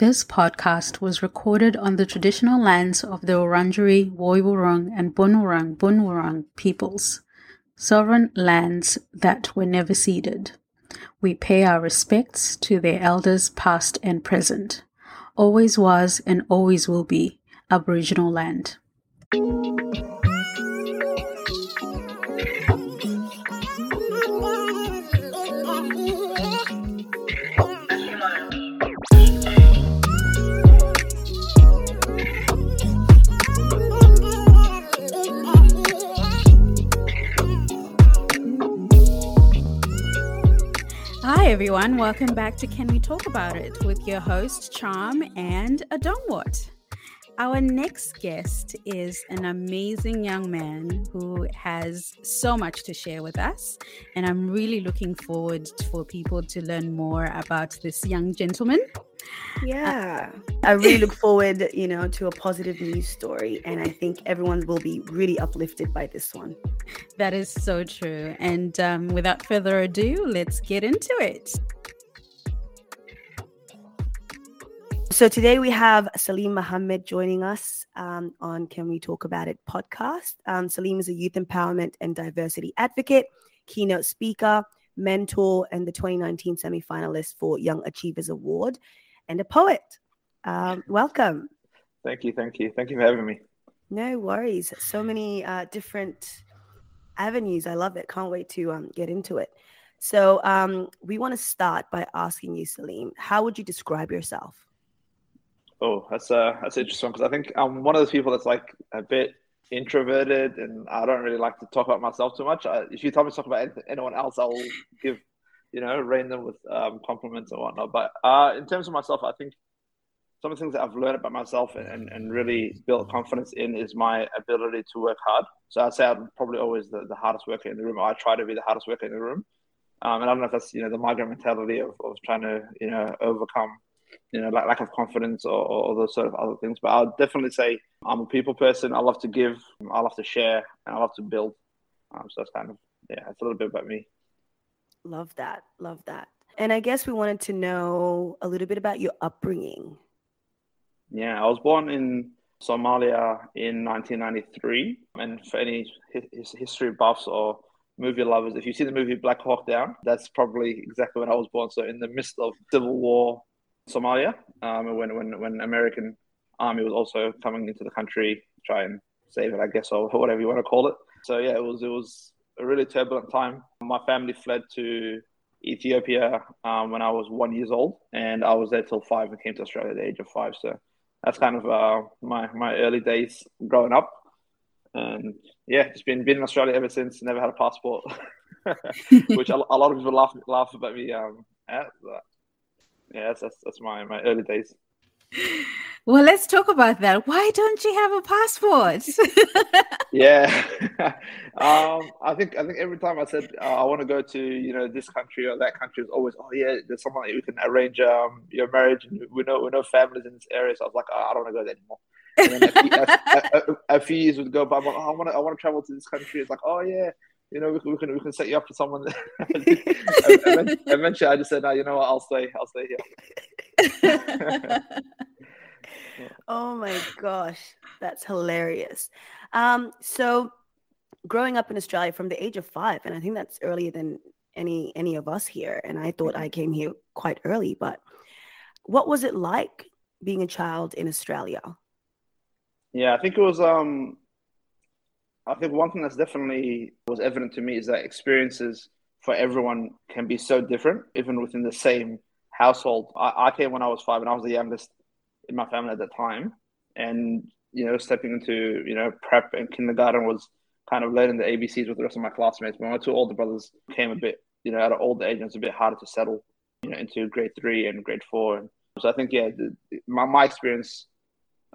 This podcast was recorded on the traditional lands of the Wurundjeri, Woiwurrung, and Bunurong Bunurong peoples, sovereign lands that were never ceded. We pay our respects to their elders past and present. Always was and always will be Aboriginal land. Everyone. Welcome back to Can We Talk About It with your host, Charm and Adongwot. Our next guest is an amazing young man who has so much to share with us. And I'm really looking forward for people to learn more about this young gentleman. Yeah. I really look forward, you know, to a positive news story. And I think everyone will be really uplifted by this one. That is so true. And um, without further ado, let's get into it. So today we have Salim Mohamed joining us um, on Can We Talk About It podcast. Um, Salim is a youth empowerment and diversity advocate, keynote speaker, mentor, and the 2019 semi-finalist for Young Achievers Award, and a poet. Um, welcome. Thank you, thank you, thank you for having me. No worries. So many uh, different avenues. I love it. Can't wait to um, get into it. So um, we want to start by asking you, Salim, how would you describe yourself? Oh, that's uh that's interesting because I think I'm one of those people that's like a bit introverted and I don't really like to talk about myself too much. I, if you tell me to talk about anyone else, I'll give you know rain them with um, compliments and whatnot. But uh, in terms of myself, I think some of the things that I've learned about myself and, and really built confidence in is my ability to work hard. So I'd say I'm probably always the, the hardest worker in the room. I try to be the hardest worker in the room. Um, and I don't know if that's you know the migrant mentality of, of trying to you know overcome you know, lack, lack of confidence or, or those sort of other things. But I'll definitely say I'm a people person. I love to give, I love to share, and I love to build. Um, so that's kind of, yeah, it's a little bit about me. Love that. Love that. And I guess we wanted to know a little bit about your upbringing. Yeah, I was born in Somalia in 1993. And for any history buffs or movie lovers, if you see the movie Black Hawk Down, that's probably exactly when I was born. So in the midst of civil war, Somalia um, when, when, when American army was also coming into the country to try and save it, I guess, or whatever you want to call it. So yeah, it was it was a really turbulent time. My family fled to Ethiopia um, when I was one years old, and I was there till five and came to Australia at the age of five. So that's kind of uh, my my early days growing up, and yeah, just been been in Australia ever since. Never had a passport, which a, a, lot of people laugh laugh about me um, at. But yeah, that's, that's, that's my, my early days. Well, let's talk about that. Why don't you have a passport? yeah, um, I think I think every time I said uh, I want to go to you know this country or that country, it's always oh yeah, there's someone that we can arrange um, your marriage, and we know we know families in this area. So I was like, oh, I don't want to go there anymore. And then a few, a, a, a few, years would go by. I'm like, oh, I want to I want to travel to this country. It's like, oh yeah, you know, we can, we can, we can set you up for someone. eventually, I just said, no, you know what, I'll stay, I'll stay here. oh my gosh, that's hilarious. Um, so growing up in Australia from the age of five, and I think that's earlier than any any of us here. And I thought I came here quite early, but what was it like being a child in Australia? Yeah, I think it was um I think one thing that's definitely was evident to me is that experiences for everyone can be so different, even within the same household. I, I came when I was five, and I was the youngest in my family at that time. And you know, stepping into you know prep and kindergarten was kind of learning the ABCs with the rest of my classmates. But my two older brothers came a bit, you know, at an older age, and it's a bit harder to settle, you know, into grade three and grade four. And so I think, yeah, the, my my experience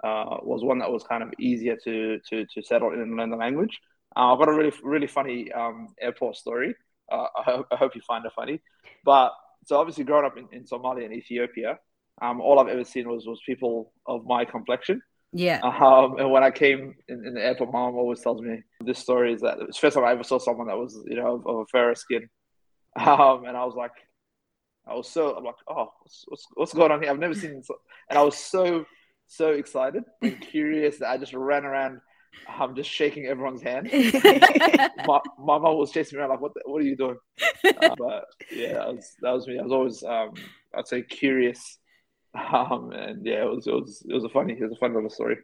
uh, was one that was kind of easier to to, to settle in and learn the language. Uh, I've got a really really funny um, airport story. Uh, I, hope, I hope you find it funny. But so obviously, growing up in, in Somalia and Ethiopia, um, all I've ever seen was was people of my complexion. Yeah. Um, and when I came in, in, the airport, my mom always tells me this story is that it's the first time I ever saw someone that was, you know, of, of a fairer skin. Um, and I was like, I was so I'm like, oh, what's, what's, what's going on here? I've never seen, so, and I was so so excited and curious that I just ran around. I'm just shaking everyone's hand. my, my mom was chasing me around like, "What? The, what are you doing?" Uh, but yeah, that was that was me. I was always, um, I'd say, curious, um, and yeah, it was it was it was a funny it was a fun little story.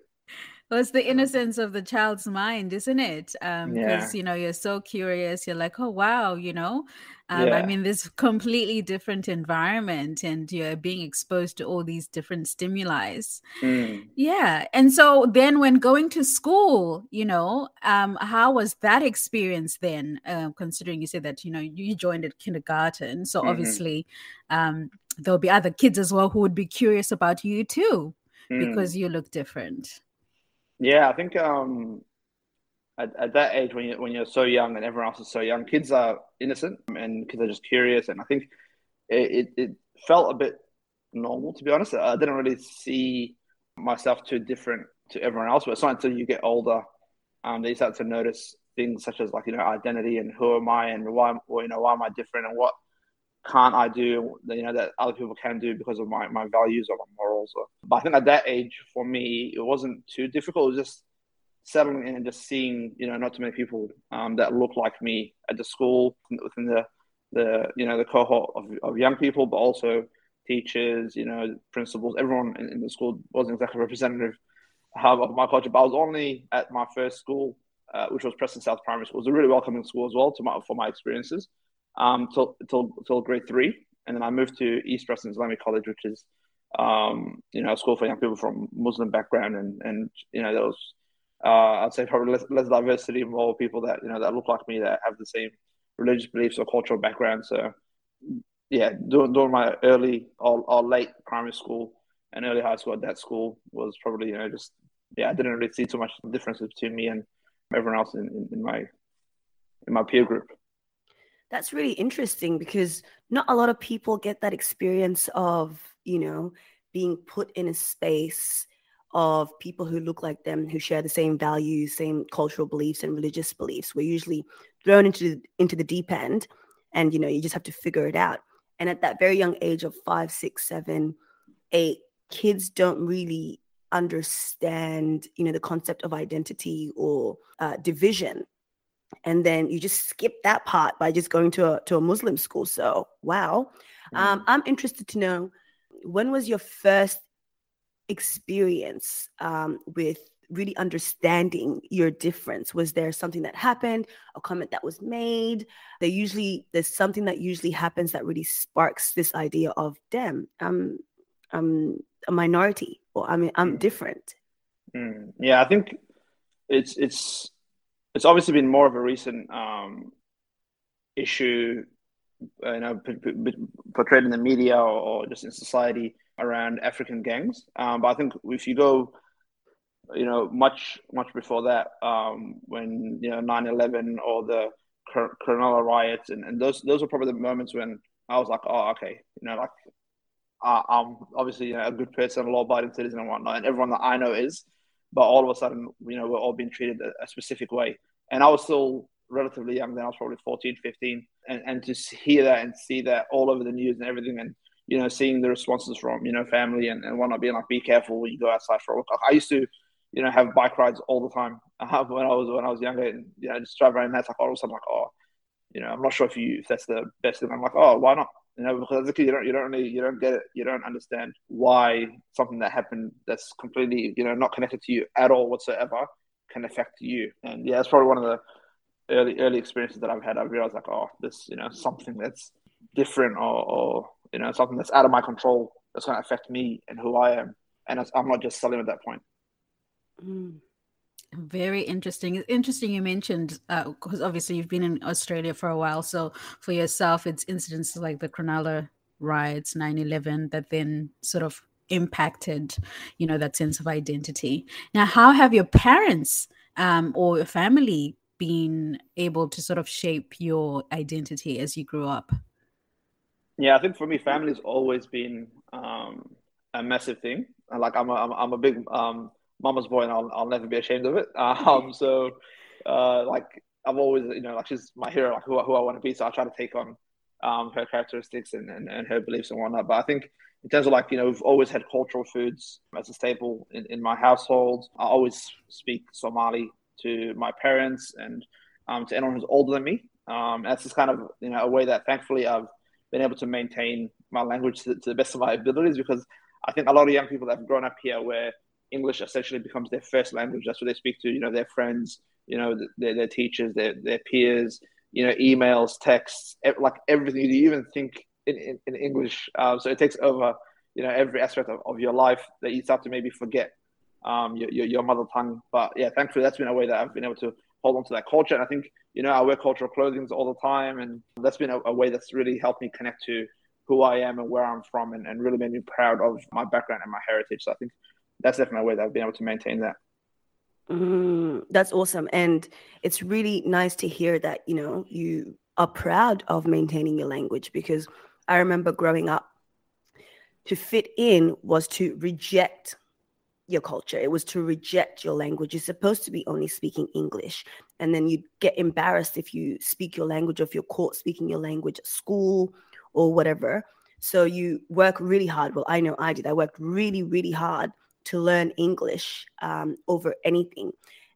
Well, it's the innocence of the child's mind, isn't it? Um, because yeah. you know you're so curious. You're like, oh wow, you know. Um, yeah. I mean, this completely different environment, and you're being exposed to all these different stimuli. Mm. Yeah, and so then when going to school, you know, um, how was that experience then? Uh, considering you said that you know you joined at kindergarten, so mm-hmm. obviously um, there'll be other kids as well who would be curious about you too, mm. because you look different. Yeah, I think um, at, at that age when you when you're so young and everyone else is so young, kids are innocent and kids are just curious. And I think it, it, it felt a bit normal to be honest. I didn't really see myself too different to everyone else, but it's not until you get older um, that you start to notice things such as like you know identity and who am I and why or, you know why am I different and what can't I do you know that other people can do because of my, my values or my morals. Or, but I think at that age for me it wasn't too difficult. It was just settling in and just seeing you know not too many people um, that look like me at the school within the the you know the cohort of, of young people, but also teachers, you know, principals, everyone in, in the school wasn't exactly representative of my culture. But I was only at my first school, uh, which was Preston South Primary School. It was a really welcoming school as well to my for my experiences um, till, till, till grade three. And then I moved to East Preston Islamic College, which is, um, you know, a school for young people from Muslim background. And, and you know, there was, uh, I'd say probably less, less diversity, more people that, you know, that look like me that have the same religious beliefs or cultural background. So, yeah, during, during my early or, or late primary school and early high school at that school was probably, you know, just, yeah, I didn't really see too much differences between me and everyone else in, in, in my in my peer group that's really interesting because not a lot of people get that experience of, you know, being put in a space of people who look like them, who share the same values, same cultural beliefs and religious beliefs. We're usually thrown into into the deep end, and you know, you just have to figure it out. And at that very young age of five, six, seven, eight, kids don't really understand, you know, the concept of identity or uh, division and then you just skip that part by just going to a to a Muslim school. So wow, mm. um, I'm interested to know when was your first experience um, with really understanding your difference was there something that happened a comment that was made there usually there's something that usually happens that really sparks this idea of damn i'm i'm a minority or i'm i'm mm. different mm. yeah i think it's it's it's obviously been more of a recent um, issue, you know, p- p- portrayed in the media or, just in society around African gangs. Um, but I think if you go, you know, much much before that, um, when you know 9-11 or the Cronulla riots, and, and those those were probably the moments when I was like, oh, okay, you know, like uh, I'm obviously you know, a good person, a law-abiding citizen and whatnot, and everyone that I know is but all of a sudden, you know, we're all being treated a, a specific way. And I was still relatively young then. I was probably 14, 15. And, and to hear that and see that all over the news and everything and, you know, seeing the responses from, you know, family and, and whatnot, being like, be careful when you go outside for a walk. I used to, you know, have bike rides all the time uh, when I was when I was younger and, you know, just drive around and that's like all of a sudden like, oh, you know, I'm not sure if you if that's the best thing. I'm like, oh, why not? You know, because you don't, you don't really, you don't get it, you don't understand why something that happened that's completely, you know, not connected to you at all whatsoever can affect you. And yeah, it's probably one of the early, early experiences that I've had. I've realized like, oh, this, you know, something that's different or, or you know, something that's out of my control that's going to affect me and who I am. And I'm not just selling at that point. Mm. Very interesting. It's interesting you mentioned because uh, obviously you've been in Australia for a while. So for yourself, it's incidents like the Cronulla riots, 9-11 that then sort of impacted, you know, that sense of identity. Now, how have your parents um, or your family been able to sort of shape your identity as you grew up? Yeah, I think for me, family's always been um, a massive thing. Like I'm a, I'm, I'm a big um, mama's boy, and I'll, I'll never be ashamed of it. Um, so, uh, like I've always, you know, like she's my hero, like who, who I want to be. So I try to take on um, her characteristics and, and, and, her beliefs and whatnot. But I think in terms of like, you know, we've always had cultural foods as a staple in, in my household. I always speak Somali to my parents and um, to anyone who's older than me. Um, that's just kind of, you know, a way that thankfully I've been able to maintain my language to, to the best of my abilities because I think a lot of young people that have grown up here where English essentially becomes their first language. That's what they speak to, you know, their friends, you know, their, their teachers, their, their peers, you know, emails, texts, like everything. You even think in, in, in English. Um, so it takes over, you know, every aspect of, of your life that you start to maybe forget um, your, your, your mother tongue. But yeah, thankfully, that's been a way that I've been able to hold on to that culture. And I think, you know, I wear cultural clothing all the time. And that's been a, a way that's really helped me connect to who I am and where I'm from and, and really made me proud of my background and my heritage. So I think that's definitely that I've been able to maintain that. Mm, that's awesome. And it's really nice to hear that, you know, you are proud of maintaining your language because I remember growing up, to fit in was to reject your culture. It was to reject your language. You're supposed to be only speaking English. And then you get embarrassed if you speak your language or if you're caught speaking your language at school or whatever. So you work really hard. Well, I know I did. I worked really, really hard to learn English um, over anything.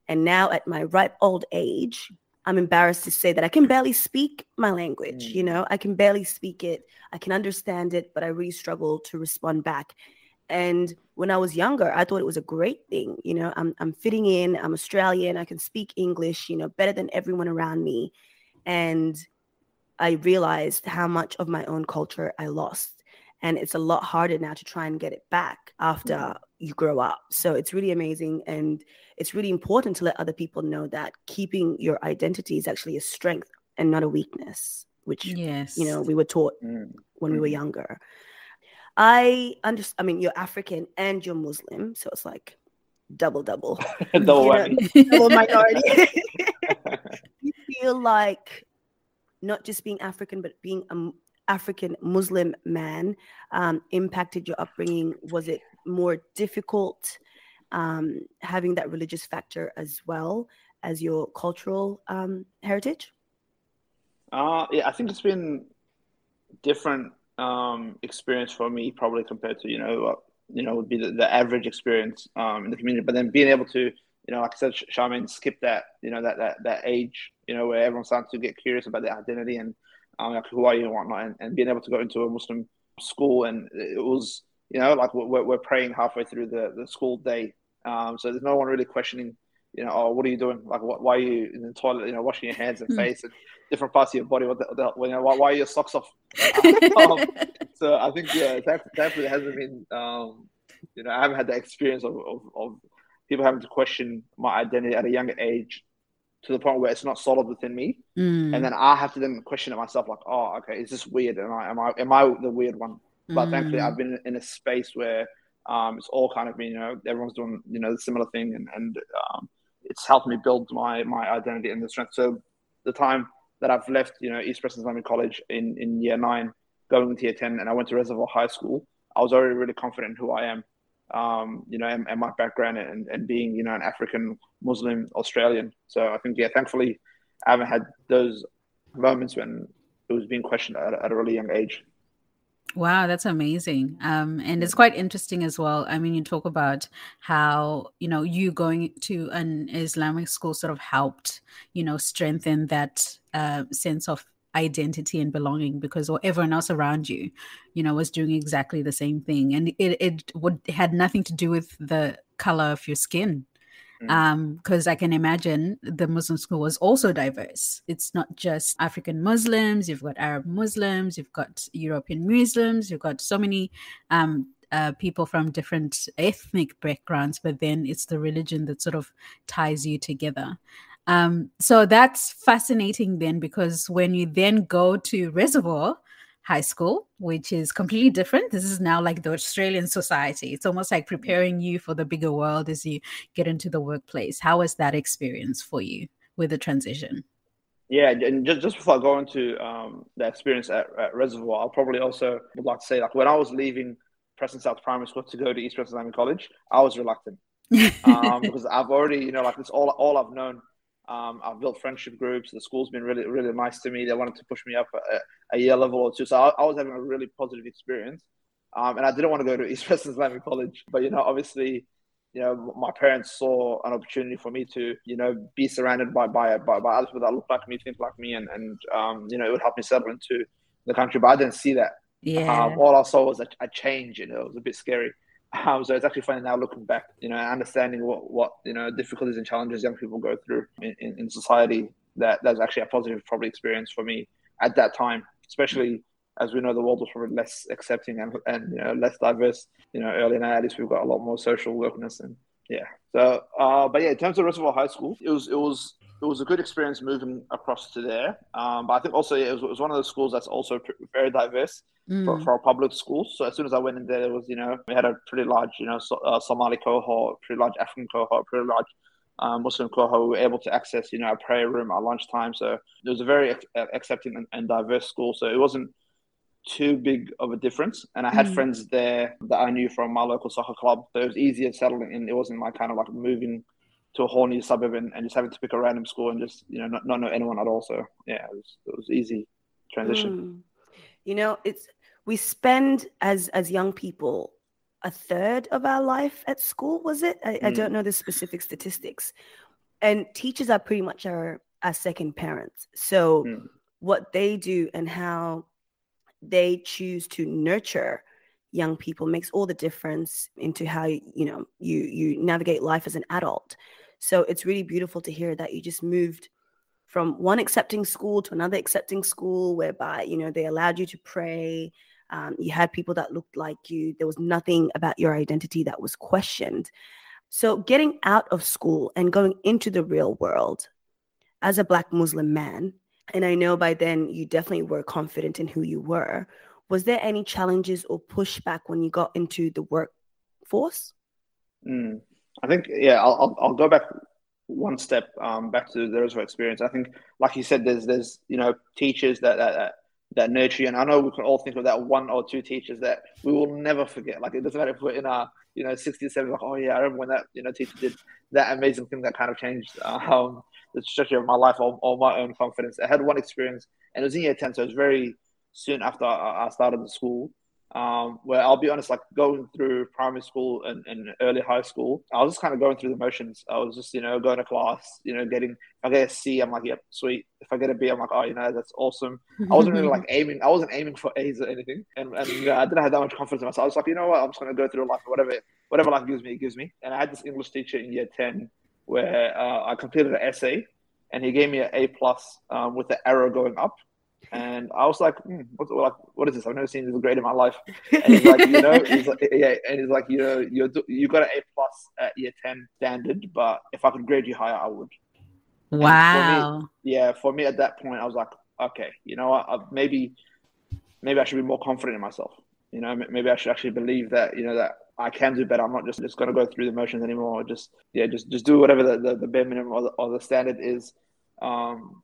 And now at my ripe old age, I'm embarrassed to say that I can barely speak my language. Mm. You know, I can barely speak it. I can understand it, but I really struggle to respond back. And when I was younger, I thought it was a great thing. You know, I'm, I'm fitting in, I'm Australian, I can speak English, you know, better than everyone around me. And I realized how much of my own culture I lost. And it's a lot harder now to try and get it back after mm you grow up. So it's really amazing. And it's really important to let other people know that keeping your identity is actually a strength and not a weakness, which, yes. you know, we were taught mm. when we were mm-hmm. younger. I understand, I mean, you're African and you're Muslim. So it's like double, double. double, double minority. you feel like not just being African, but being a African Muslim man um, impacted your upbringing? Was it more difficult um, having that religious factor as well as your cultural um, heritage? Uh, yeah, I think it's been different um, experience for me, probably compared to you know, you know, would be the, the average experience um, in the community. But then being able to, you know, like I said, Charmaine, skip that, you know, that that that age, you know, where everyone starts to get curious about their identity and um, like who are you and whatnot, and, and being able to go into a Muslim school and it was you know, like we're, we're praying halfway through the, the school day. Um, so there's no one really questioning, you know, oh, what are you doing? Like, what, why are you in the toilet, you know, washing your hands and hmm. face and different parts of your body? What the, the you know, why, why, are your socks off? um, so I think, yeah, that definitely hasn't been, um, you know, I haven't had the experience of, of, of people having to question my identity at a younger age to the point where it's not solid within me, mm. and then I have to then question it myself, like, oh, okay, is this weird? Am I am I am I the weird one? But mm. thankfully, I've been in a space where um, it's all kind of been, you know, everyone's doing, you know, the similar thing, and, and um, it's helped me build my my identity and the strength. So the time that I've left, you know, East Preston Islamic College in in year nine, going into year ten, and I went to Reservoir High School. I was already really confident in who I am, um, you know, and, and, my background and, and being, you know, an African Muslim Australian. So I think, yeah, thankfully, I haven't had those moments when it was being questioned at, at a really young age. Wow, that's amazing. Um, and it's quite interesting as well. I mean, you talk about how, you know, you going to an Islamic school sort of helped, you know, strengthen that uh, sense of identity and belonging because everyone else around you, you know, was doing exactly the same thing. And it, it would it had nothing to do with the color of your skin because mm. um, I can imagine the Muslim school was also diverse. It's not just African Muslims, you've got Arab Muslims, you've got European Muslims, you've got so many um, uh, people from different ethnic backgrounds, but then it's the religion that sort of ties you together. Um, so that's fascinating then because when you then go to Reservoir, high school, which is completely different. This is now like the Australian society. It's almost like preparing you for the bigger world as you get into the workplace. How was that experience for you with the transition? Yeah, and just, just before I go into um, the experience at, at, Reservoir, I'll probably also would like to say, like when I was leaving Preston South Primary School to go to East Preston Islamic College, I was reluctant um, because I've already, you know, like it's all all I've known Um, I've built friendship groups. The school's been really, really nice to me. They wanted to push me up a, a year level or two. So I, I, was having a really positive experience. Um, and I didn't want to go to East West Islamic College, but you know, obviously, you know, my parents saw an opportunity for me to, you know, be surrounded by by by, by other people that look like me, think like me, and and um, you know, it would help me settle into the country. But I didn't see that. Yeah. Um, all I saw was a, a change. You know, it was a bit scary. So it's actually funny now looking back, you know, understanding what, what you know difficulties and challenges young people go through in, in, in society. That that's actually a positive probably experience for me at that time, especially as we know the world was probably less accepting and, and you know less diverse. You know, early now at least we've got a lot more social wokeness and yeah. So, uh, but yeah, in terms of Reservoir High School, it was it was it was a good experience moving across to there. Um, but I think also yeah, it, was, it was one of those schools that's also very diverse mm. for, for a public schools. So as soon as I went in there, it was you know we had a pretty large you know so, uh, Somali cohort, pretty large African cohort, pretty large um, Muslim cohort. We were able to access you know our prayer room at lunchtime. So it was a very accepting and, and diverse school. So it wasn't too big of a difference. And I had mm. friends there that I knew from my local soccer club. So it was easier settling in. It wasn't like kind of like moving to a whole new suburb and, and just having to pick a random school and just, you know, not, not know anyone at all. So yeah, it was, it was easy transition. Mm. You know, it's, we spend as, as young people a third of our life at school, was it? I, mm. I don't mm. know the specific statistics. And teachers are pretty much our, our second parents. So mm. what they do and how they choose to nurture young people makes all the difference into how you know you you navigate life as an adult so it's really beautiful to hear that you just moved from one accepting school to another accepting school whereby you know they allowed you to pray um, you had people that looked like you there was nothing about your identity that was questioned so getting out of school and going into the real world as a black muslim man and I know by then you definitely were confident in who you were. Was there any challenges or pushback when you got into the workforce? Mm, I think, yeah, I'll, I'll, go back one step um, back to the Reservoir experience. I think, like you said, there's, there's you know, teachers that, that, that nurture you. And I know we can all think of that one or two teachers that we will never forget. Like it doesn't matter if we're in our, you know, 60s, 70s, like, oh yeah, I remember when that, you know, teacher did that amazing thing that kind of changed um, the trajectory of my life or, or, my own confidence. I had one experience, and it was in year 10, so it was very soon after I, started the school. Um, where I'll be honest, like going through primary school and, and early high school, I was just kind of going through the motions. I was just, you know, going to class, you know, getting, if I get a C, I'm like, yep, sweet. If I get a B, I'm like, oh, you know, that's awesome. I wasn't really like aiming, I wasn't aiming for A's or anything. And, and you know, I didn't have that much confidence in myself. I was like, you know what, I'm just going to go through life, whatever, whatever life gives me, it gives me. And I had this English teacher in year 10 where uh, I completed an essay and he gave me an A plus um, with the arrow going up. And I was like, hmm, what, like, what is this? I've never seen this grade in my life. And he's like, you know, he's like, yeah, and he's like, you know, you you got an A plus at year ten standard, but if I could grade you higher, I would. Wow. For me, yeah, for me at that point, I was like, okay, you know what? Maybe, maybe I should be more confident in myself. You know, maybe I should actually believe that, you know, that I can do better. I'm not just just going to go through the motions anymore. Just yeah, just just do whatever the, the, the bare minimum or the, or the standard is. Um,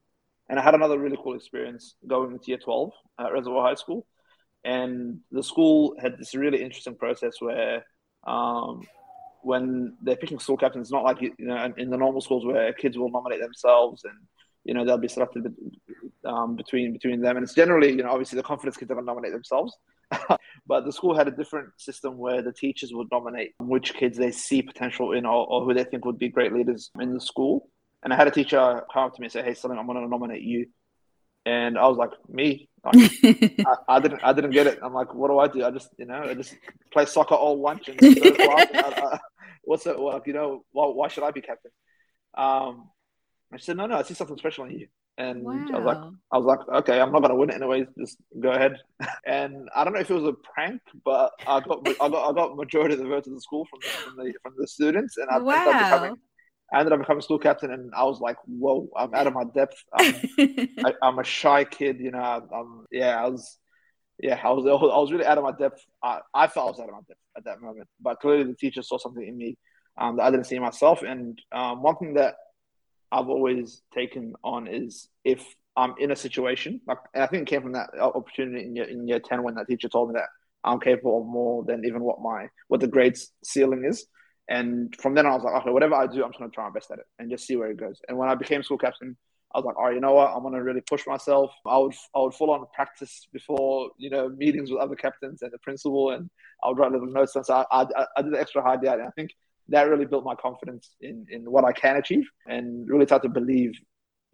and I had another really cool experience going into year 12 at Reservoir High School. And the school had this really interesting process where um, when they're picking school captains, not like you know in the normal schools where kids will nominate themselves and you know they'll be selected um, between between them, and it's generally you know obviously the confidence kids are going to nominate themselves. but the school had a different system where the teachers would nominate which kids they see potential in or, or who they think would be great leaders in the school. And I had a teacher come up to me and say, "Hey, something I'm going to nominate you." And I was like, "Me? Like, I, I, didn't, I didn't get it." I'm like, "What do I do? I just, you know, I just play soccer all lunch and class. And I, I, what's it? Well, you know, why, why should I be captain?" Um, I said, "No, no, I see something special in you." And wow. I was like, I was like, okay, I'm not gonna win it anyways. Just go ahead. And I don't know if it was a prank, but I got I got I got majority of the votes of the school from the, from the from the students, and I wow. ended up becoming I ended up becoming school captain, and I was like, whoa, I'm out of my depth. I'm, I, am a shy kid, you know. I'm, yeah, I was, yeah, I was, I was really out of my depth. I, I felt I was out of my depth at that moment, but clearly the teacher saw something in me um, that I didn't see myself. And um, one thing that I've always taken on is if I'm in a situation, like, and I think it came from that opportunity in year, in year 10 when that teacher told me that I'm capable of more than even what my, what the grades ceiling is. And from then on, I was like, okay, whatever I do, I'm just going to try my best at it and just see where it goes. And when I became school captain, I was like, all right, you know what? I'm going to really push myself. I would I would full on practice before you know meetings with other captains and the principal, and I would write little notes. And so I, I, I did the extra hard yards. And I think that really built my confidence in in what I can achieve, and really started to believe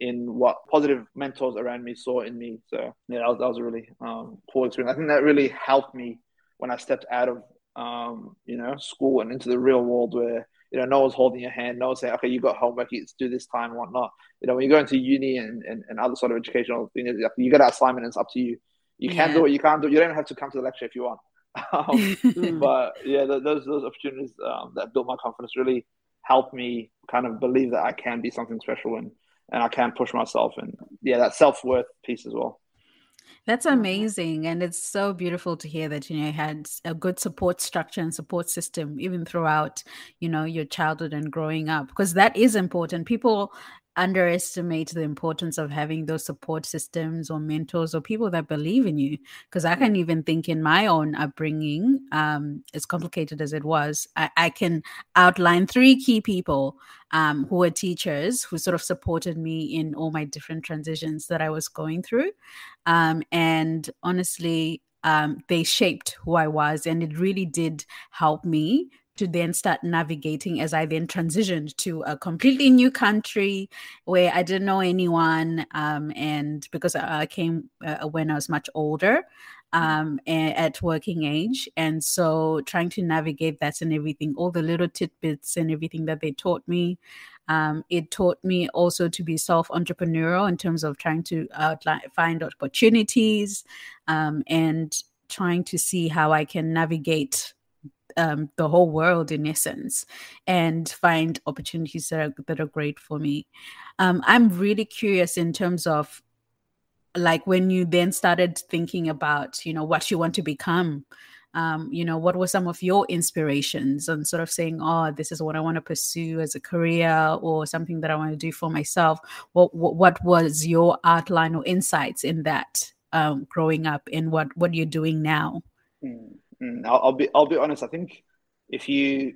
in what positive mentors around me saw in me. So yeah, that was, that was a really um, cool experience. I think that really helped me when I stepped out of um, you know, school and into the real world where, you know, no one's holding your hand, no one's saying, okay, you got homework, you do this time and whatnot. You know, when you go into uni and, and, and other sort of educational things, you get an assignment and it's up to you. You can yeah. do it, you can't do it. You don't have to come to the lecture if you want. um, but yeah, those those opportunities um, that built my confidence really helped me kind of believe that I can be something special and and I can push myself and yeah, that self worth piece as well. That's mm-hmm. amazing. And it's so beautiful to hear that, you know, you had a good support structure and support system even throughout, you know, your childhood and growing up, because that is important. People underestimate the importance of having those support systems or mentors or people that believe in you. Because I can even think in my own upbringing, um, as complicated as it was, I, I can outline three key people um, who were teachers who sort of supported me in all my different transitions that I was going through. Um, and honestly, um, they shaped who I was, and it really did help me to then start navigating as I then transitioned to a completely new country where I didn't know anyone. Um, and because I came uh, when I was much older um, at working age. And so trying to navigate that and everything, all the little tidbits and everything that they taught me. Um, it taught me also to be self entrepreneurial in terms of trying to outline, find opportunities um, and trying to see how I can navigate um, the whole world in essence and find opportunities that are, that are great for me. Um, I'm really curious in terms of like when you then started thinking about, you know, what you want to become. Um, you know, what were some of your inspirations and sort of saying, oh, this is what I want to pursue as a career or something that I want to do for myself? What, what, what was your outline or insights in that um, growing up and what, what you're doing now? Mm. Mm, I'll, I'll, be I'll be honest. I think if you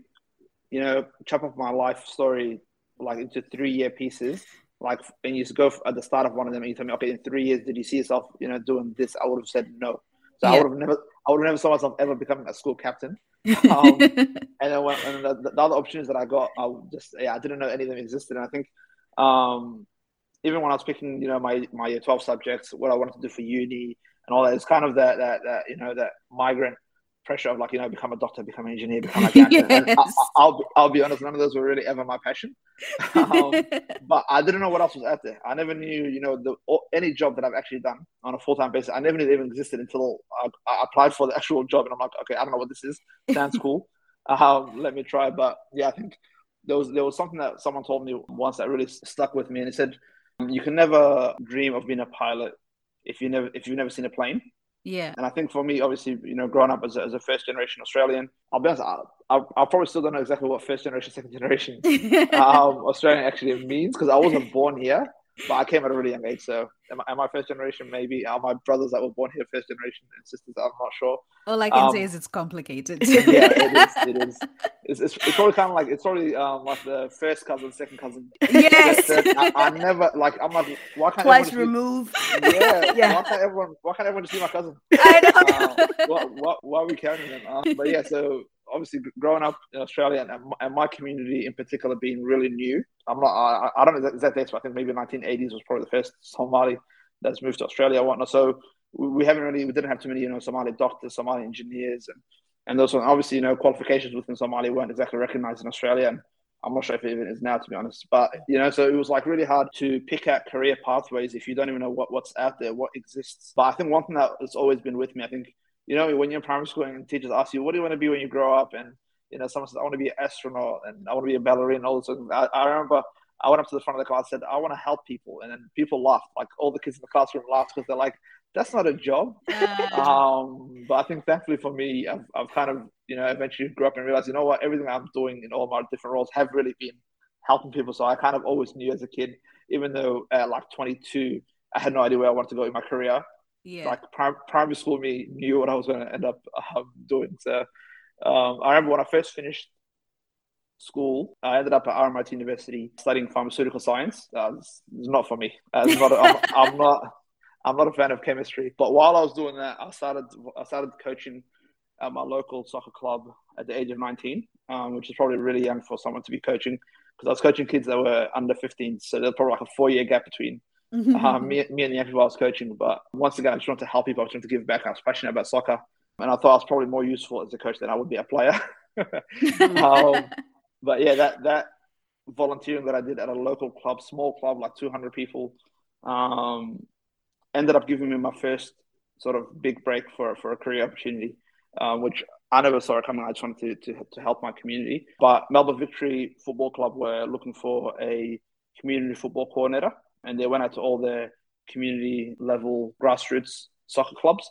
you know chop up my life story like into three year pieces, like and you go at the start of one of them, and you tell me, okay, in three years, did you see yourself you know doing this? I would have said no. So yeah. I would have never I would have never saw myself ever becoming a school captain. Um, and then when and the, the, other opportunities that I got, I just yeah, I didn't know any of them existed. And I think um, even when I was picking, you know, my my year twelve subjects, what I wanted to do for uni and all that, it's kind of that that that you know that migrant pressure of like you know become a doctor, become an engineer, become a yes. I, will I'll be honest, none of those were really ever my passion. Um, but I didn't know what else was out there. I never knew you know the any job that I've actually done on a full time basis. I never knew it even existed until I, I, applied for the actual job, and I'm like, okay, I don't know what this is. Sounds cool. Um, let me try. But yeah, I think there was there was something that someone told me once that really stuck with me, and it said you can never dream of being a pilot if you never if you've never seen a plane. Yeah. And I think for me, obviously, you know, growing up as a, as a first generation Australian, I'll be honest, I, I, I probably still don't know exactly what first generation, second generation um, Australian actually means because I wasn't born here. But I came at a really young age, so am I, am I first generation? Maybe are my brothers that were born here first generation and sisters? I'm not sure. All I can um, say is it's complicated. yeah, it is. It is. It's, it's, it's, probably kind of like it's probably um, like the first cousin, second cousin. Yes. I, I, never like. I'm like, why can't twice remove? Yeah, yeah. Why can't everyone? Why can't everyone just be my cousin? I know. Uh, what, what, why are we counting them? Uh, but yeah, so obviously growing up in Australia and, and, my community in particular being really new. I'm not. I, I don't know exactly. But I think maybe 1980s was probably the first Somali that's moved to Australia and whatnot. So we, we haven't really. We didn't have too many, you know, Somali doctors, Somali engineers, and and those obviously, you know, qualifications within Somali weren't exactly recognized in Australia. And I'm not sure if it even is now, to be honest. But you know, so it was like really hard to pick out career pathways if you don't even know what, what's out there, what exists. But I think one thing that has always been with me, I think you know, when you're in primary school and teachers ask you, what do you want to be when you grow up? And, you know, someone says, I want to be an astronaut and I want to be a ballerina. All this. I, I remember I went up to the front of the class and said, I want to help people. And then people laughed. Like all the kids in the classroom laughed because they're like, that's not a job. um, but I think thankfully for me, I've, I've kind of, you know, eventually grew up and realized, you know what, everything I'm doing in all my different roles have really been helping people. So I kind of always knew as a kid, even though at like 22, I had no idea where I wanted to go in my career yeah. like prim- primary school me knew what I was going to end up um, doing. So um, I remember when I first finished school. I ended up at RMIT University studying pharmaceutical science. Uh, it's, it's, not for me. Uh, not, I'm, I'm, not. I'm not a fan of chemistry. But while I was doing that, I started. I started coaching at my local soccer club at the age of 19, um, which is probably really young for someone to be coaching. Because I was coaching kids that were under 15, so there's probably like a four year gap between uh, me, me and the people I was coaching. But once again, I just wanted to help people. I just wanted to give back. I was passionate about soccer, and I thought I was probably more useful as a coach than I would be a player. um, but yeah, that that volunteering that I did at a local club, small club, like 200 people, um, ended up giving me my first sort of big break for for a career opportunity, uh, which I never saw it coming. I just wanted to, to, to help my community. But Melbourne Victory Football Club were looking for a community football coordinator, and they went out to all their community level grassroots soccer clubs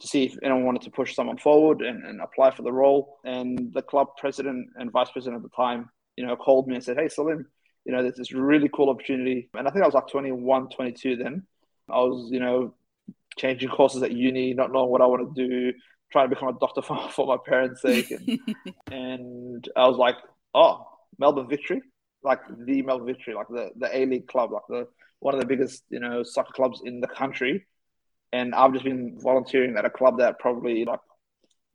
to see if anyone wanted to push someone forward and, and apply for the role. And the club president and vice president at the time, you know, called me and said, Hey, Salim, you know, there's this really cool opportunity. And I think I was like 21, 22 then. I was, you know, changing courses at uni, not knowing what I want to do, trying to become a doctor for, for my parents' sake. And, and I was like, oh, Melbourne Victory, like the Melbourne Victory, like the, the A League club, like the one of the biggest, you know, soccer clubs in the country and I've just been volunteering at a club that probably like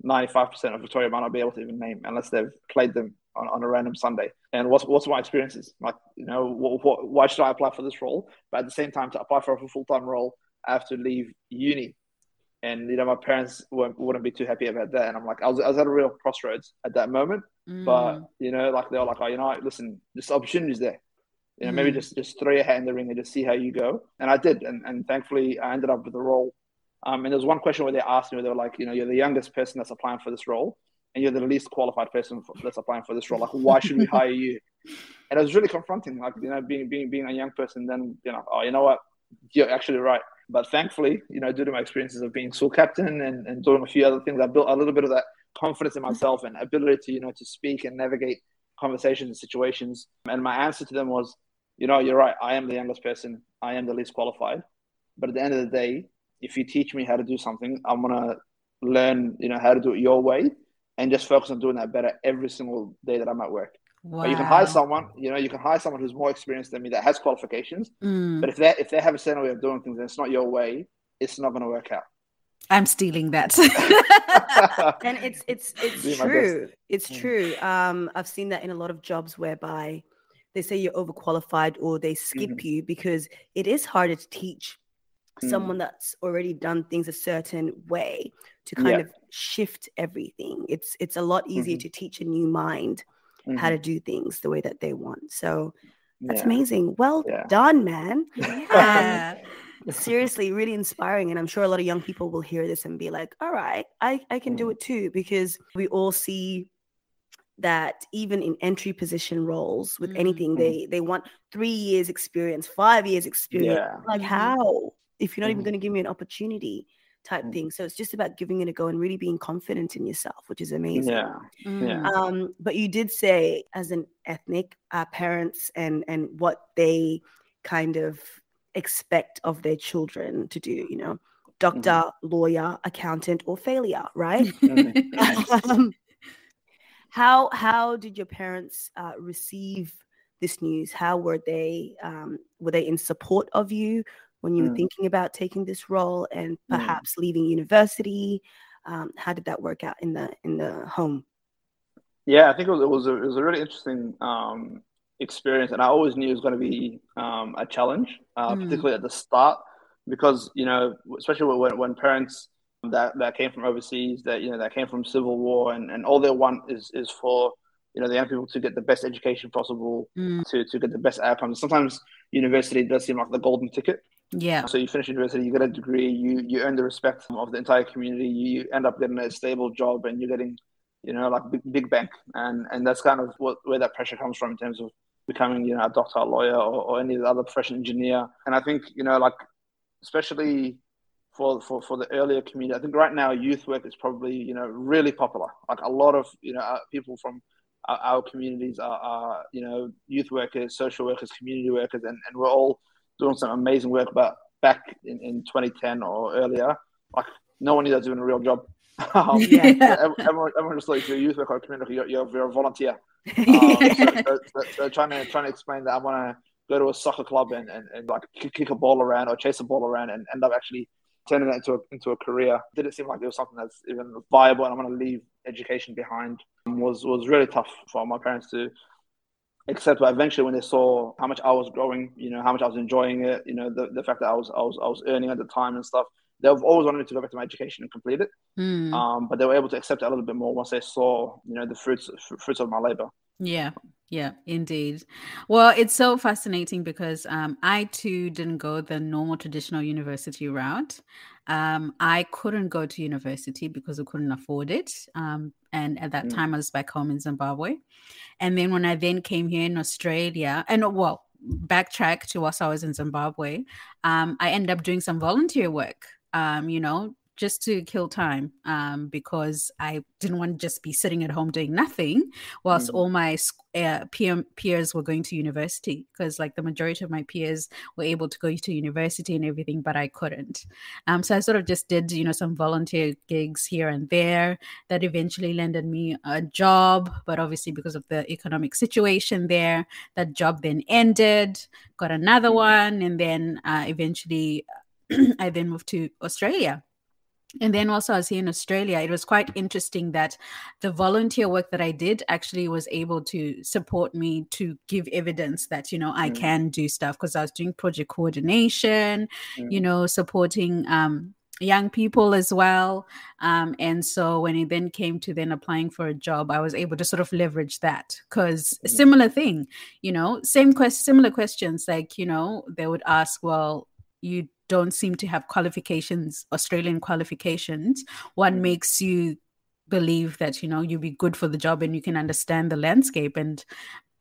95% of Victoria might not be able to even name unless they've played them on, on a random Sunday. And what's what's my experiences? Like, you know, what, what, why should I apply for this role? But at the same time, to apply for a full time role, I have to leave uni. And, you know, my parents wouldn't, wouldn't be too happy about that. And I'm like, I was, I was at a real crossroads at that moment. Mm. But, you know, like, they were like, oh, you know, listen, this opportunity's there. You know, mm. maybe just just throw your hat in the ring and just see how you go. And I did, and, and thankfully I ended up with the role. Um, and there was one question where they asked me, they were like, you know, you're the youngest person that's applying for this role, and you're the least qualified person for, that's applying for this role. Like, why should we hire you? And it was really confronting, like you know, being being being a young person. Then you know, oh, you know what, you're actually right. But thankfully, you know, due to my experiences of being school captain and, and doing a few other things, I built a little bit of that confidence in myself and ability to, you know, to speak and navigate conversations and situations. And my answer to them was, you know, you're right. I am the youngest person. I am the least qualified. But at the end of the day, if you teach me how to do something, I'm gonna learn, you know, how to do it your way, and just focus on doing that better every single day that I'm at work. Wow. But you can hire someone, you know, you can hire someone who's more experienced than me that has qualifications. Mm. But if they if they have a certain way of doing things and it's not your way, it's not going to work out. I'm stealing that. and it's it's it's true. It's mm. true. Um, I've seen that in a lot of jobs whereby they say you're overqualified or they skip mm-hmm. you because it is harder to teach mm. someone that's already done things a certain way to kind yeah. of shift everything. It's it's a lot easier mm-hmm. to teach a new mind mm-hmm. how to do things the way that they want. So that's yeah. amazing. Well yeah. done, man. Um, seriously, really inspiring. And I'm sure a lot of young people will hear this and be like, all right, I, I can do mm. it too, because we all see that even in entry position roles with mm-hmm. anything they they want three years experience five years experience yeah. like mm-hmm. how if you're not mm-hmm. even going to give me an opportunity type mm-hmm. thing so it's just about giving it a go and really being confident in yourself which is amazing yeah, yeah. um but you did say as an ethnic uh, parents and and what they kind of expect of their children to do you know doctor mm-hmm. lawyer accountant or failure right mm-hmm. um, how how did your parents uh, receive this news? How were they um, were they in support of you when you mm. were thinking about taking this role and mm. perhaps mm. leaving university? Um, how did that work out in the in the home? Yeah, I think it was it was a, it was a really interesting um, experience, and I always knew it was going to be um, a challenge, uh, mm. particularly at the start, because you know, especially when when parents that that came from overseas, that you know that came from civil war, and, and all they want is is for you know the young people to get the best education possible, mm. to to get the best outcomes. Sometimes university does seem like the golden ticket. Yeah. So you finish university, you get a degree, you you earn the respect of the entire community, you end up getting a stable job, and you're getting you know like big, big bank, and and that's kind of what where that pressure comes from in terms of becoming you know a doctor, a lawyer, or, or any other professional engineer. And I think you know like especially for, for, for the earlier community. I think right now youth work is probably you know really popular. Like a lot of you know uh, people from our, our communities are, are, you know youth workers, social workers, community workers, and, and we're all doing some amazing work. But back in, in 2010 or earlier, like no one was doing a real job. Um, yeah. everyone, everyone just like you're a youth worker community, you're, you're, you're a volunteer. Um, so, so, so, trying to trying to explain that I want to go to a soccer club and, and, and like kick, kick, a ball around or chase a ball around and end up actually turning that into a, into a career didn't seem like it was something that's even viable and I'm going to leave education behind was was really tough for my parents to accept but eventually when they saw how much I was growing you know how much I was enjoying it you know the, the fact that I was, I was I was earning at the time and stuff they've always wanted me to go back to my education and complete it. Mm. Um, but they were able to accept it a little bit more once they saw, you know, the fruits fruits of my labor. Yeah, yeah, indeed. Well, it's so fascinating because um, I too didn't go the normal traditional university route. Um, I couldn't go to university because I couldn't afford it. Um, and at that mm. time, I was back home in Zimbabwe. And then when I then came here in Australia, and well, backtrack to whilst I was in Zimbabwe, um, I ended up doing some volunteer work um, you know, just to kill time um, because I didn't want to just be sitting at home doing nothing whilst mm. all my uh, peer, peers were going to university because like the majority of my peers were able to go to university and everything but I couldn't. Um, so I sort of just did you know some volunteer gigs here and there that eventually landed me a job but obviously because of the economic situation there that job then ended got another mm. one and then uh, eventually I then moved to Australia. And then also, I was here in Australia. It was quite interesting that the volunteer work that I did actually was able to support me to give evidence that, you know, I mm. can do stuff because I was doing project coordination, mm. you know, supporting um, young people as well. Um, and so when it then came to then applying for a job, I was able to sort of leverage that because mm. similar thing, you know, same quest, similar questions like, you know, they would ask, well, you don't seem to have qualifications, Australian qualifications, one mm. makes you believe that you know you'll be good for the job and you can understand the landscape and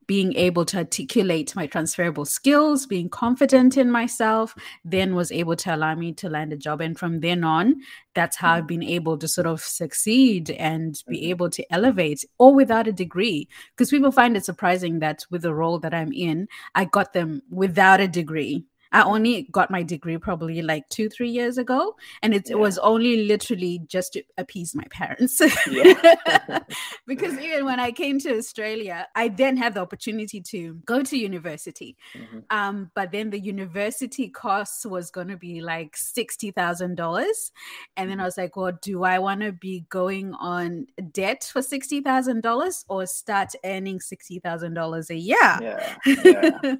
being able to articulate my transferable skills, being confident in myself, then was able to allow me to land a job. And from then on, that's how I've mm. been able to sort of succeed and be mm-hmm. able to elevate, all without a degree. Because people find it surprising that with the role that I'm in, I got them without a degree. I only got my degree probably like two, three years ago. And it, yeah. it was only literally just to appease my parents. because even when I came to Australia, I then had the opportunity to go to university. Mm-hmm. Um, but then the university cost was going to be like $60,000. And then I mm-hmm. was like, well, do I want to be going on debt for $60,000 or start earning $60,000 a year? Yeah. yeah.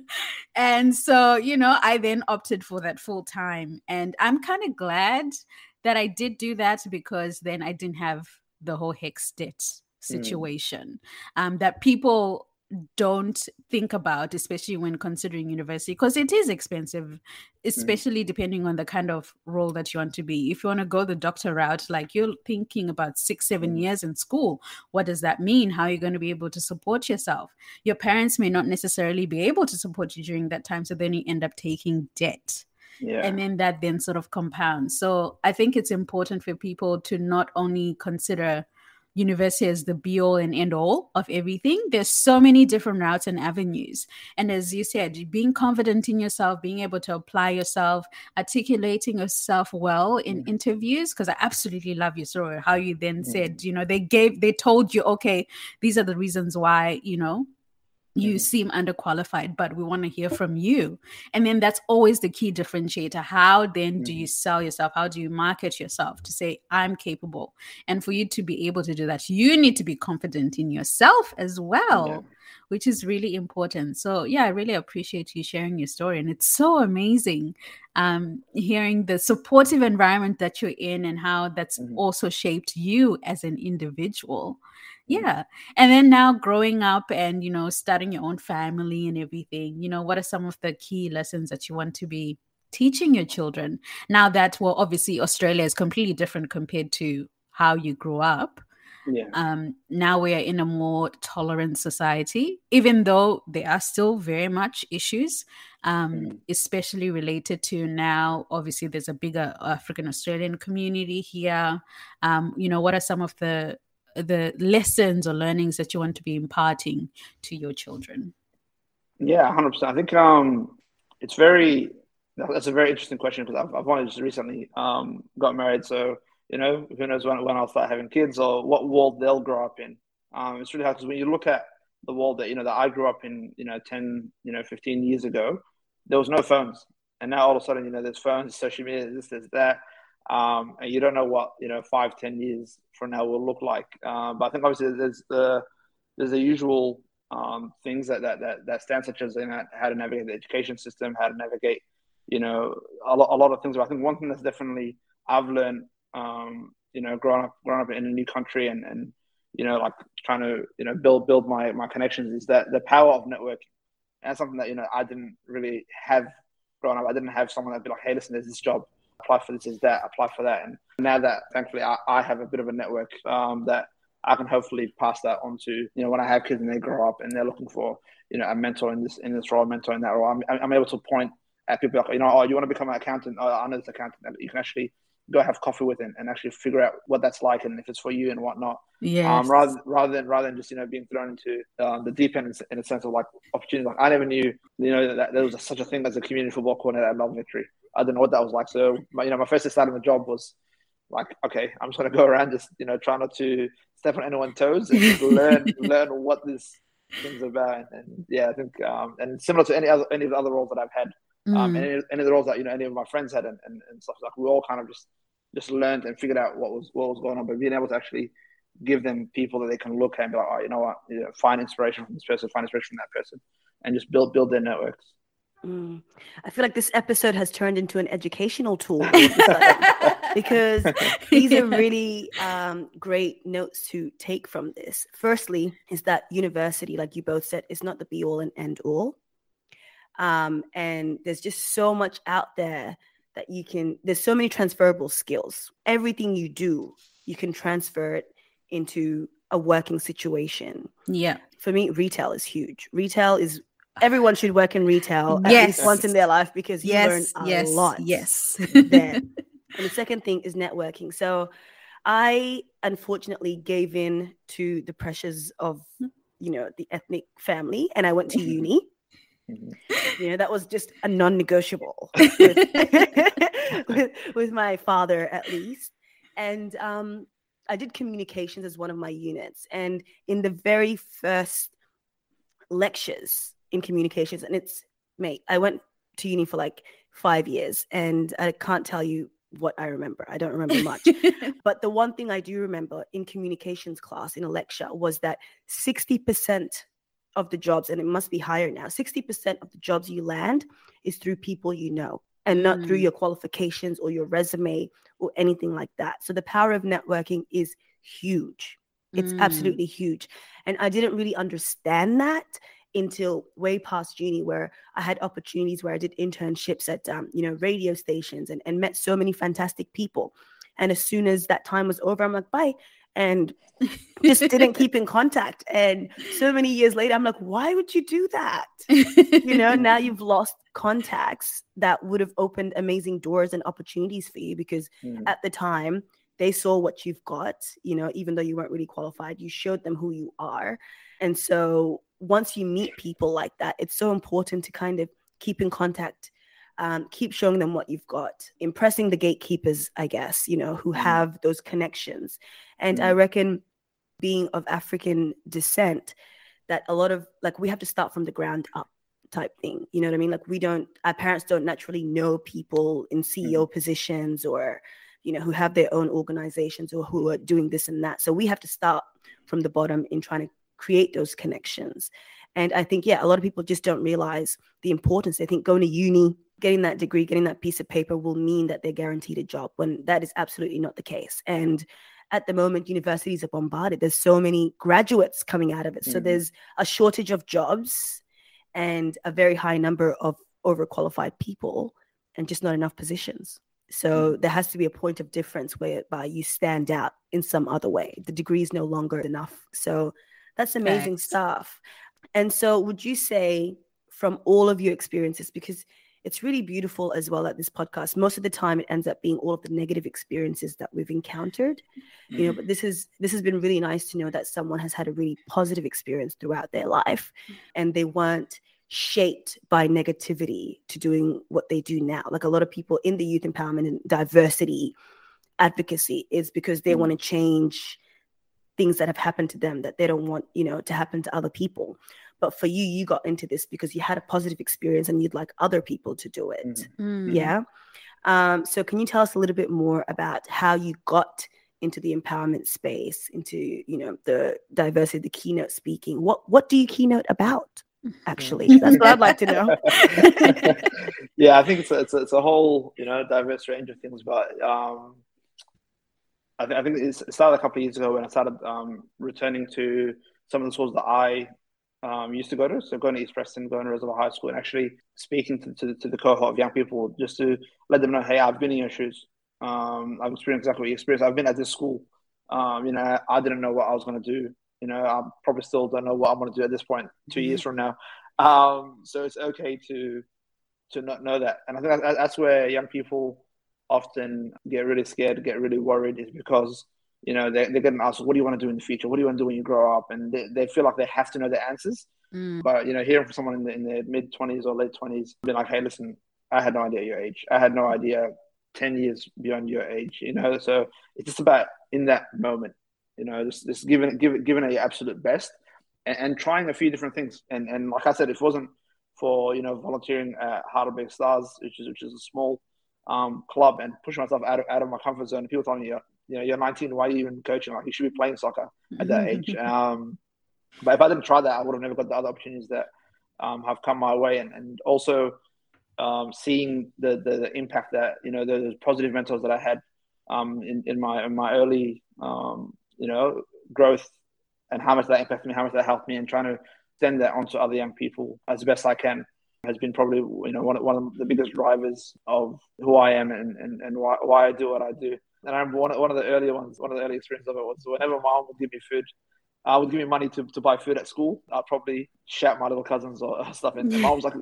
and so, you know, I then opted for that full time. And I'm kind of glad that I did do that because then I didn't have the whole HECS debt mm. situation mm. um, that people don't think about, especially when considering university, because it is expensive, mm. especially depending on the kind of role that you want to be. If you want to go the doctor route, like you're thinking about six, seven mm. years in school, what does that mean? How are you going to be able to support yourself? Your parents may not necessarily be able to support you during that time. So then you end up taking debt. Yeah. And then that then sort of compounds. So I think it's important for people to not only consider university as the be all and end all of everything. There's so many different routes and avenues. And as you said, being confident in yourself, being able to apply yourself, articulating yourself well in mm. interviews, because I absolutely love your story, how you then mm. said, you know, they gave, they told you, okay, these are the reasons why, you know, you seem underqualified but we want to hear from you. And then that's always the key differentiator. How then do you sell yourself? How do you market yourself to say i'm capable? And for you to be able to do that you need to be confident in yourself as well yeah. which is really important. So yeah i really appreciate you sharing your story and it's so amazing um, hearing the supportive environment that you're in and how that's mm-hmm. also shaped you as an individual yeah and then now growing up and you know starting your own family and everything you know what are some of the key lessons that you want to be teaching your children now that well obviously australia is completely different compared to how you grew up yeah. um now we are in a more tolerant society even though there are still very much issues um mm. especially related to now obviously there's a bigger african australian community here um you know what are some of the the lessons or learnings that you want to be imparting to your children? Yeah, hundred percent. I think um, it's very that's a very interesting question because I've, I've only just recently um, got married, so you know, who knows when, when I'll start having kids or what world they'll grow up in. Um, it's really hard because when you look at the world that, you know, that I grew up in, you know, 10, you know, 15 years ago, there was no phones. And now all of a sudden, you know, there's phones, social media, this, there's that. Um, and you don't know what, you know, five, ten years from now will look like. Uh, but I think obviously there's the, there's the usual um, things that, that, that, that stand such as you know, how to navigate the education system, how to navigate, you know, a lot, a lot of things. But I think one thing that's definitely I've learned, um, you know, growing up, growing up in a new country and, and, you know, like trying to, you know, build, build my, my connections is that the power of networking. And something that, you know, I didn't really have growing up. I didn't have someone that'd be like, Hey, listen, there's this job, apply for this, is that, apply for that. And now that thankfully I, I have a bit of a network, um, that I can hopefully pass that on to, you know, when I have kids and they grow up and they're looking for, you know, a mentor in this, in this role, a mentor in that role. I'm, I'm able to point at people like, you know, oh, you want to become an accountant? Oh, I know this accountant that you can actually go have coffee with and, and actually figure out what that's like and if it's for you and whatnot. Yeah. Um, rather rather than rather than just you know being thrown into um, the deep end in, a sense of like opportunity. Like I never knew you know that there was a, such a thing as a community football coordinator at Melbourne Victory. I didn't know what that was like. So my, you know my first start in the job was like okay, I'm just gonna go around just you know try not to step on anyone's toes and learn learn what this thing's about. And, and yeah, I think um, and similar to any other any of the other roles that I've had um, mm. Um, any, any of the roles that you know any of my friends had and, and, and stuff like we all kind of just just learned and figured out what was what was going on, but being able to actually give them people that they can look at and be like, oh, you know what, you know, find inspiration from this person, find inspiration from that person, and just build build their networks. Mm. I feel like this episode has turned into an educational tool because these are really um, great notes to take from this. Firstly, is that university, like you both said, is not the be all and end all. Um, and there's just so much out there that you can, there's so many transferable skills. Everything you do, you can transfer it into a working situation. Yeah. For me, retail is huge. Retail is everyone should work in retail at yes. least once in their life because you yes, learn a yes, lot. Yes. there. And the second thing is networking. So I unfortunately gave in to the pressures of, you know, the ethnic family and I went to uni. You know, that was just a non negotiable with, with, with, my father, at least. And um, I did communications as one of my units. And in the very first lectures in communications, and it's, mate, I went to uni for like five years and I can't tell you what I remember. I don't remember much. but the one thing I do remember in communications class in a lecture was that 60% of the jobs, and it must be higher now, 60% of the jobs you land is through people you know and not mm. through your qualifications or your resume or anything like that. So the power of networking is huge. It's mm. absolutely huge. And I didn't really understand that until way past uni where I had opportunities where I did internships at um, you know radio stations and, and met so many fantastic people. And as soon as that time was over, I'm like, bye and just didn't keep in contact. And so many years later, I'm like, why would you do that? you know, now you've lost contacts that would have opened amazing doors and opportunities for you because mm. at the time they saw what you've got, you know, even though you weren't really qualified, you showed them who you are. And so once you meet people like that, it's so important to kind of keep in contact um, keep showing them what you've got, impressing the gatekeepers, I guess, you know, who mm. have those connections. And mm. I reckon being of African descent, that a lot of like we have to start from the ground up type thing. You know what I mean? Like we don't, our parents don't naturally know people in CEO mm. positions or, you know, who have their own organizations or who are doing this and that. So we have to start from the bottom in trying to create those connections. And I think, yeah, a lot of people just don't realize the importance. They think going to uni getting that degree, getting that piece of paper will mean that they're guaranteed a job when that is absolutely not the case. And at the moment, universities are bombarded. There's so many graduates coming out of it. Mm-hmm. So there's a shortage of jobs and a very high number of overqualified people and just not enough positions. So mm-hmm. there has to be a point of difference whereby you stand out in some other way. The degree is no longer enough. So that's amazing Thanks. stuff. And so would you say from all of your experiences, because it's really beautiful as well at this podcast. Most of the time, it ends up being all of the negative experiences that we've encountered, mm-hmm. you know. Mm. But this is this has been really nice to know that someone has had a really positive experience throughout their life, mm. and they weren't shaped by negativity to doing what they do now. Like a lot of people in the youth empowerment and diversity advocacy is because they mm. want to change things that have happened to them that they don't want, you know, to happen to other people. But for you, you got into this because you had a positive experience and you'd like other people to do it. Mm. mm. Yeah. Um, so can you tell us a little bit more about how you got into the empowerment space, into you know the diversity, the keynote speaking? What what do you keynote about? Actually, that's what I'd like to know. yeah, I think it's a, it's a, it's a whole you know diverse range of things, but um, I, th- I think it started a couple of years ago when I started um, returning to some of the schools that I um, used to go to. So going to East Preston, going to Reservoir High School, and actually speaking to, to, to, the cohort of young people just to let them know, hey, I've been in your shoes. Um, I've experienced exactly what you experienced. I've been at this school. Um, you know, I didn't know what I was going to do. You know, I probably still don't know what I'm going to do at this point, 2 mm-hmm. years from now. Um, so it's okay to to not know that. And I think that's where young people often get really scared, get really worried, is because you know they're, they're getting asked, "What do you want to do in the future? What do you want to do when you grow up?" And they, they feel like they have to know the answers. Mm. But you know, hearing from someone in, the, in their mid twenties or late twenties, being like, "Hey, listen, I had no idea your age. I had no idea 10 years beyond your age, you know? So it's just about in that moment, you know, just, just giving, giving, giving it your absolute best and, and, trying a few different things. And, and like I said, if it wasn't for, you know, volunteering at Heidelberg Stars, which is, which is a small um, club and pushing myself out of, out of my comfort zone, people telling me, you know, you're 19, why are you even coaching? Like you should be playing soccer at that age. Um, but if I didn't try that, I would have never got the other opportunities that um, have come my way. And, and also, um, seeing the, the, the impact that you know the, positive mentors that I had um, in in my in my early um, you know growth and how much that impacted me, how much that helped me, and trying to send that onto other young people as best I can has been probably you know one, one of the biggest drivers of who I am and, and, and why, why I do what I do. And I remember one, one of the earlier ones, one of the early experiences of it was whenever my mom would give me food, I would give me money to, to buy food at school. I'd probably shout my little cousins or stuff. And mom was like,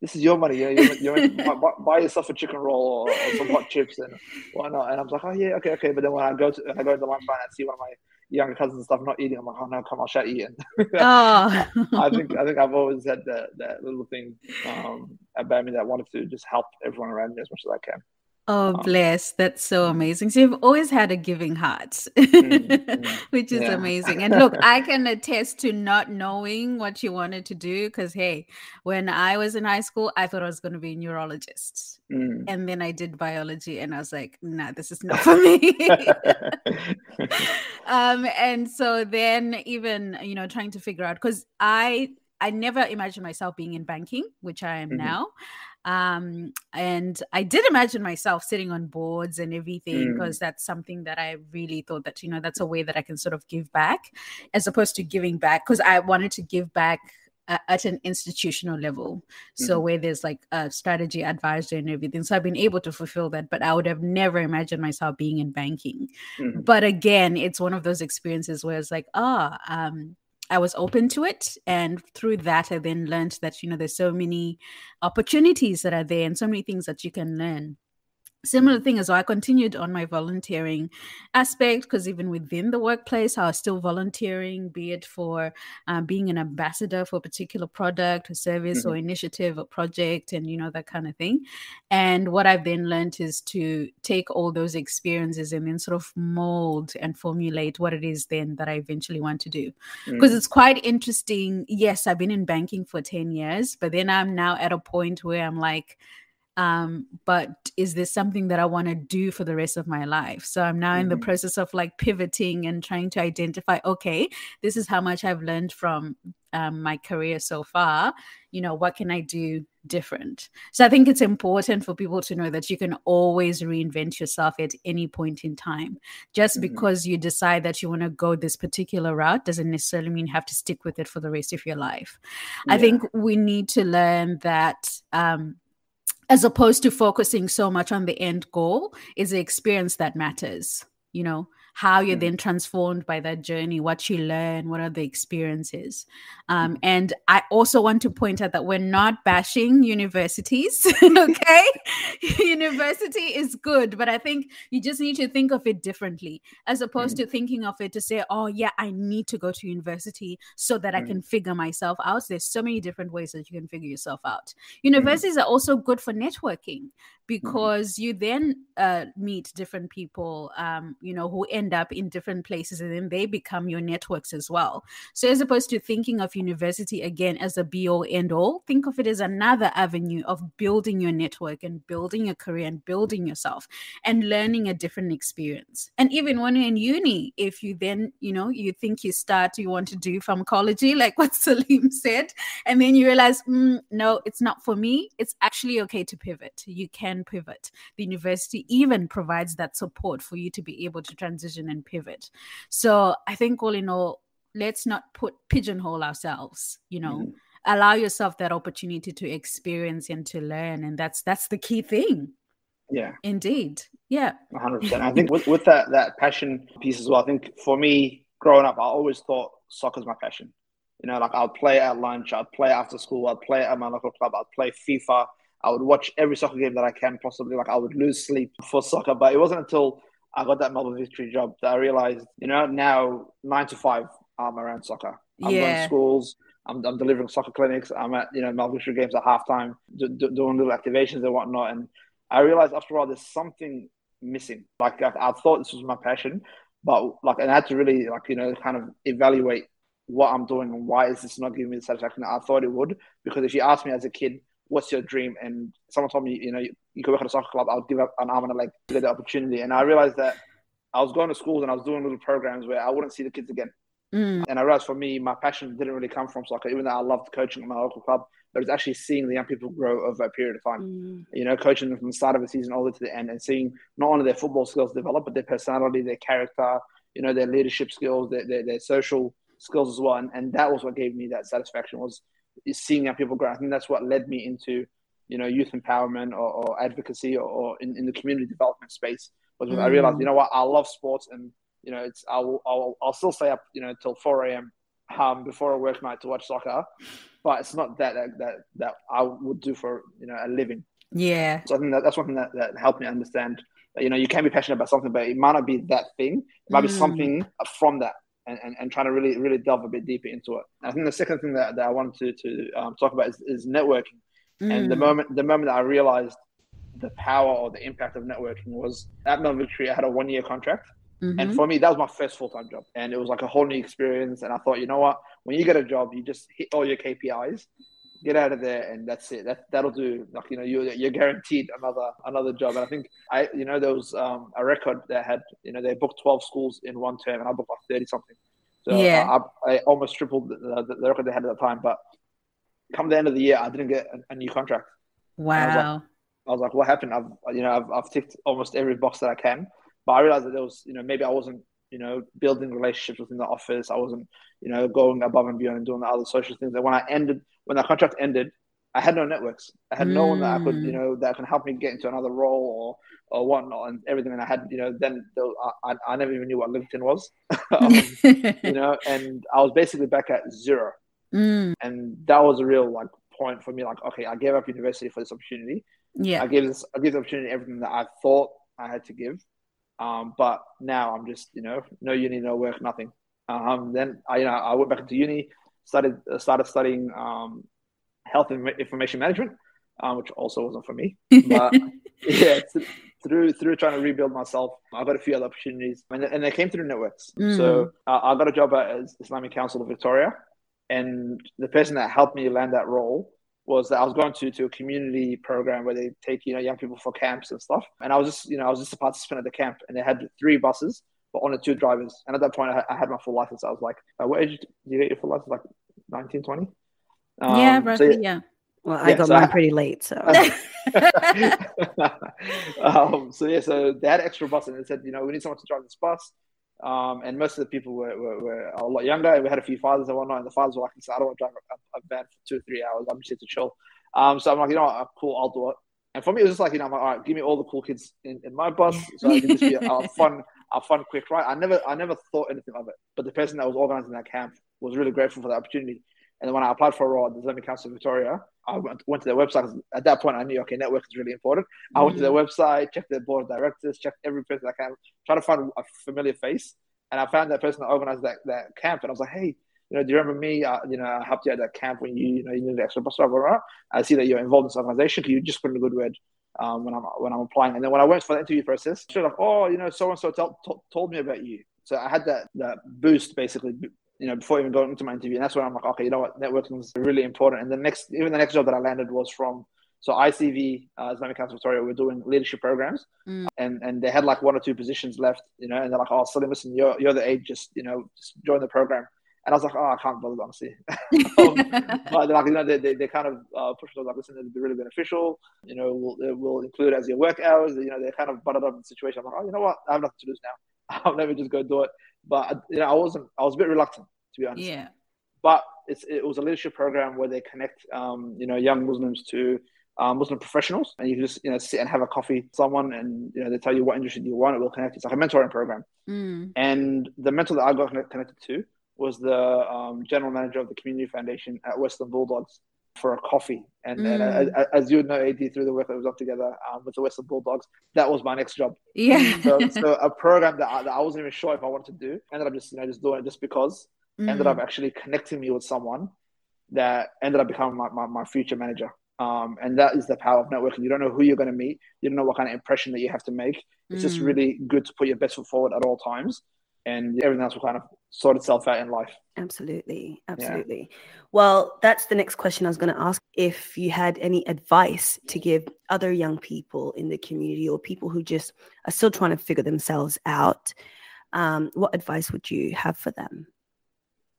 "This is your money. You're, you're buy, buy, yourself a chicken roll or, or, some hot chips and whatnot." And I was like, "Oh yeah, okay, okay." But then when I go to I go to the lunch line and see one of my younger cousins and stuff not eating, I'm like, "Oh no, come on, shut eating." oh. I think I think I've always had that that little thing um, about me that I wanted to just help everyone around me as much as I can. Oh, um, bless. That's so amazing. So you've always had a giving heart, mm, which is yeah. amazing. And look, I can attest to not knowing what you wanted to do because, hey, when I was in high school, I thought I was going to be a neurologist. Mm. And then I did biology and I was like, nah, this is not for me. Um, and so then even, you know, trying to figure out because I I never imagined myself being in banking, which I am mm-hmm. now. Um, and I did imagine myself sitting on boards and everything because mm. that's something that I really thought that, you know, that's a way that I can sort of give back as opposed to giving back because I wanted to give back at an institutional level so mm-hmm. where there's like a strategy advisor and everything so i've been able to fulfill that but i would have never imagined myself being in banking mm-hmm. but again it's one of those experiences where it's like ah oh, um I was open to it. And through that, I then learned that, you know, there's so many opportunities that are there and so many things that you can learn similar thing as well, I continued on my volunteering aspect because even within the workplace, I was still volunteering, be it for um, being an ambassador for a particular product or service mm-hmm. or initiative or project, and you know that kind of thing. And what I've then learned is to take all those experiences and then sort of mold and formulate what it is then that I eventually want to do. Because mm-hmm. it's quite interesting. Yes, I've been in banking for ten years, but then I'm now at a point where I'm like um but is this something that i want to do for the rest of my life so i'm now mm-hmm. in the mm-hmm. process of like pivoting and trying to identify okay this is how much i've learned from um, my career so far you know what can i do different so i think it's important for people to know that you can always reinvent yourself at any point in time just mm-hmm. because you decide that you want to go this particular route doesn't necessarily mean you have to stick with it for the rest of your life yeah. i think we need to learn that um, as opposed to focusing so much on the end goal is the experience that matters you know how you're mm. then transformed by that journey, what you learn, what are the experiences. Um, mm. and I also want to point out that we're not bashing universities, okay? University is good, but I think you just need to think of it differently as opposed mm. to thinking of it to say, oh, yeah, I need to go to university so that I can figure myself out. There's so many different ways that you can figure yourself out. Universities are also good for networking because you then uh, meet different people, um, you know, who end up in different places and then they become your networks as well. So, as opposed to thinking of university again as a be all end all, think of it as another avenue of building your network and building your career and building yourself and learning a different experience. And even when you're in uni, if you then, you know, you think you start, you want to do pharmacology, like what Salim said, and then you realize, mm, no, it's not for me, it's actually okay to pivot. You can pivot. The university even provides that support for you to be able to transition and pivot. So I think all in all, let's not put pigeonhole ourselves, you know. Mm. Allow yourself that opportunity to experience and to learn. And that's that's the key thing. Yeah. Indeed. Yeah. 100%. I think with, with that, that passion piece as well, I think for me, growing up, I always thought soccer's my passion. You know, like I'll play at lunch, I'd play after school, I'd play at my local club, I'd play FIFA, I would watch every soccer game that I can possibly. Like I would lose sleep for soccer, but it wasn't until I got that Melbourne Victory job that I realized, you know, now nine to five, I'm around soccer. I'm yeah. schools. I'm, I'm, delivering soccer clinics. I'm at you know Melbourne Victory games at halftime, do, do, doing little activations and whatnot. And I realized after all, there's something missing. Like I, I thought this was my passion, but like and I had to really like you know kind of evaluate what I'm doing and why is this not giving me the satisfaction that I thought it would. Because if you asked me as a kid, what's your dream? And someone told me, you know, you, could work at a soccer club. I would give up an arm and a leg to get the opportunity. And I realized that I was going to schools and I was doing little programs where I wouldn't see the kids again. Mm. And I realized for me, my passion didn't really come from soccer, even though I loved coaching at my local club. But it's actually seeing the young people grow over a period of time. Mm. You know, coaching them from the start of the season all the way to the end, and seeing not only their football skills develop, but their personality, their character, you know, their leadership skills, their their, their social skills as well. And, and that was what gave me that satisfaction was seeing young people grow. I think that's what led me into you know, youth empowerment or, or advocacy or, or in, in, the community development space. But mm. I realized, you know what, I love sports and, you know, it's, I'll, I'll, I'll still stay up, you know, till 4 a.m. Um, before a work night to watch soccer, but it's not that, that, that, that I would do for, you know, a living. Yeah. So I think that, that's one thing that, that helped me understand that, you know, you can be passionate about something, but it might not be that thing. It might mm. be something from that. And, and, and trying to really really delve a bit deeper into it. I think the second thing that, that I wanted to, to um, talk about is, is networking. Mm. And the mm. moment the moment that I realized the power or the impact of networking was at Melbourne Victory, I had a one year contract. Mm-hmm. And for me, that was my first full time job. And it was like a whole new experience. And I thought, you know what? When you get a job, you just hit all your KPIs, get out of there, and that's it. That that'll do. Like you know, you're, you're guaranteed another another job. And I think I, you know, there was um, a record that had, you know, they booked twelve schools in one term, and I booked like thirty something. So yeah. I, I almost tripled the, the, the record they had at the time. But come the end of the year, I didn't get a, a new contract. Wow. I was, like, I was like, what happened? I've, you know, I've, I've ticked almost every box that I can, but I realized that there was, you know, maybe I wasn't, you know, building relationships within the office. I wasn't, you know, going above and beyond and doing the other social things. And when I ended, when that contract ended, I had no networks. I had mm. no one that I could, you mm. know, that can help me get into another role or or whatnot and everything. And I had, you know, then I, I never even knew what LinkedIn was, um, you know, and I was basically back at zero. Mm. And that was a real like point for me. Like, okay, I gave up university for this opportunity. Yeah, I gave this, I gave the opportunity everything that I thought I had to give. Um, but now I'm just, you know, no uni, no work, nothing. Um, then I, you know, I went back into uni, started uh, started studying um, health and information management, um, which also wasn't for me. But yeah, through through trying to rebuild myself, I got a few other opportunities, and, and they came through networks. Mm. So uh, I got a job at Islamic Council of Victoria, and the person that helped me land that role was that I was going to to a community program where they take you know young people for camps and stuff. And I was just you know I was just a participant at the camp, and they had three buses, but only two drivers. And at that point, I, I had my full license. I was like, uh, "What age did you get your full license? Like 19, 20? Um, yeah, roughly, so, yeah. Well, I yeah, got so mine I, pretty late, so. um, so yeah, so they had extra bus, and they said, you know, we need someone to drive this bus. Um, and most of the people were, were, were, a lot younger. We had a few fathers and whatnot, and the fathers were like, I don't want to drive a, a van for two or three hours. I'm just here to chill. Um, so I'm like, you know what, cool, I'll do it. And for me, it was just like, you know, I'm like, all right, give me all the cool kids in, in my bus so I can just be a, a fun, a fun, quick ride. I never, I never thought anything of it. But the person that was organizing that camp was really grateful for the opportunity. And then when I applied for a role at the Islamic Council of Victoria, I went, went to their website. At that point, I knew, okay, network is really important. I mm went to their mm. website, checked their board of directors, checked every person I can, try to find a familiar face. And I found that person that organized that, that camp. And I was like, hey, you know, do you remember me? Uh, you know, I helped you at that camp when you, you know, you needed extra bus driver. I see that you're involved in this organization. Can you just put in a good word um, when I'm when I'm applying? And then when I went for the interview process, she was like, oh, you know, so and so told me about you. So I had that that boost basically you know, before even going into my interview. And that's when I'm like, okay, you know what, networking is really important. And the next, even the next job that I landed was from, so ICV, uh, Islamic Council Victoria, we're doing leadership programs, mm. and and they had like one or two positions left, you know, and they're like, oh, Salim, listen, you're you're the age, just you know, just join the program. And I was like, oh, I can't bother, honestly. um, but they're like, you know, they, they, they kind of uh, pushed us like, listen, it'll be really beneficial. You know, we'll, we'll include it as your work hours. You know, they kind of butted up the situation. I'm like, oh, you know what? I have nothing to lose now. I'll never just go do it. But you know, I wasn't. I was a bit reluctant to be honest. Yeah. But it's, it was a leadership program where they connect, um, you know, young Muslims to um, Muslim professionals, and you can just you know sit and have a coffee with someone, and you know they tell you what industry you want. It will connect. It's like a mentoring program. Mm. And the mentor that I got connected to was the um, general manager of the community foundation at Western Bulldogs for a coffee. And, mm. and as, as, you know, AD through the work that was done together um, with the Western Bulldogs, that was my next job. Yeah. so, so a program that I, that I wasn't even sure if I wanted to do, ended up just you know just doing it just because mm. ended up actually connecting me with someone that ended up becoming my, my, my future manager. Um, and that is the power of networking. You don't know who you're going to meet. You don't know what kind of impression that you have to make. It's mm. just really good to put your best foot forward at all times, and everything else will kind of sort itself out in life. Absolutely, absolutely. Yeah. Well, that's the next question I was going to ask. If you had any advice to give other young people in the community or people who just are still trying to figure themselves out, um, what advice would you have for them?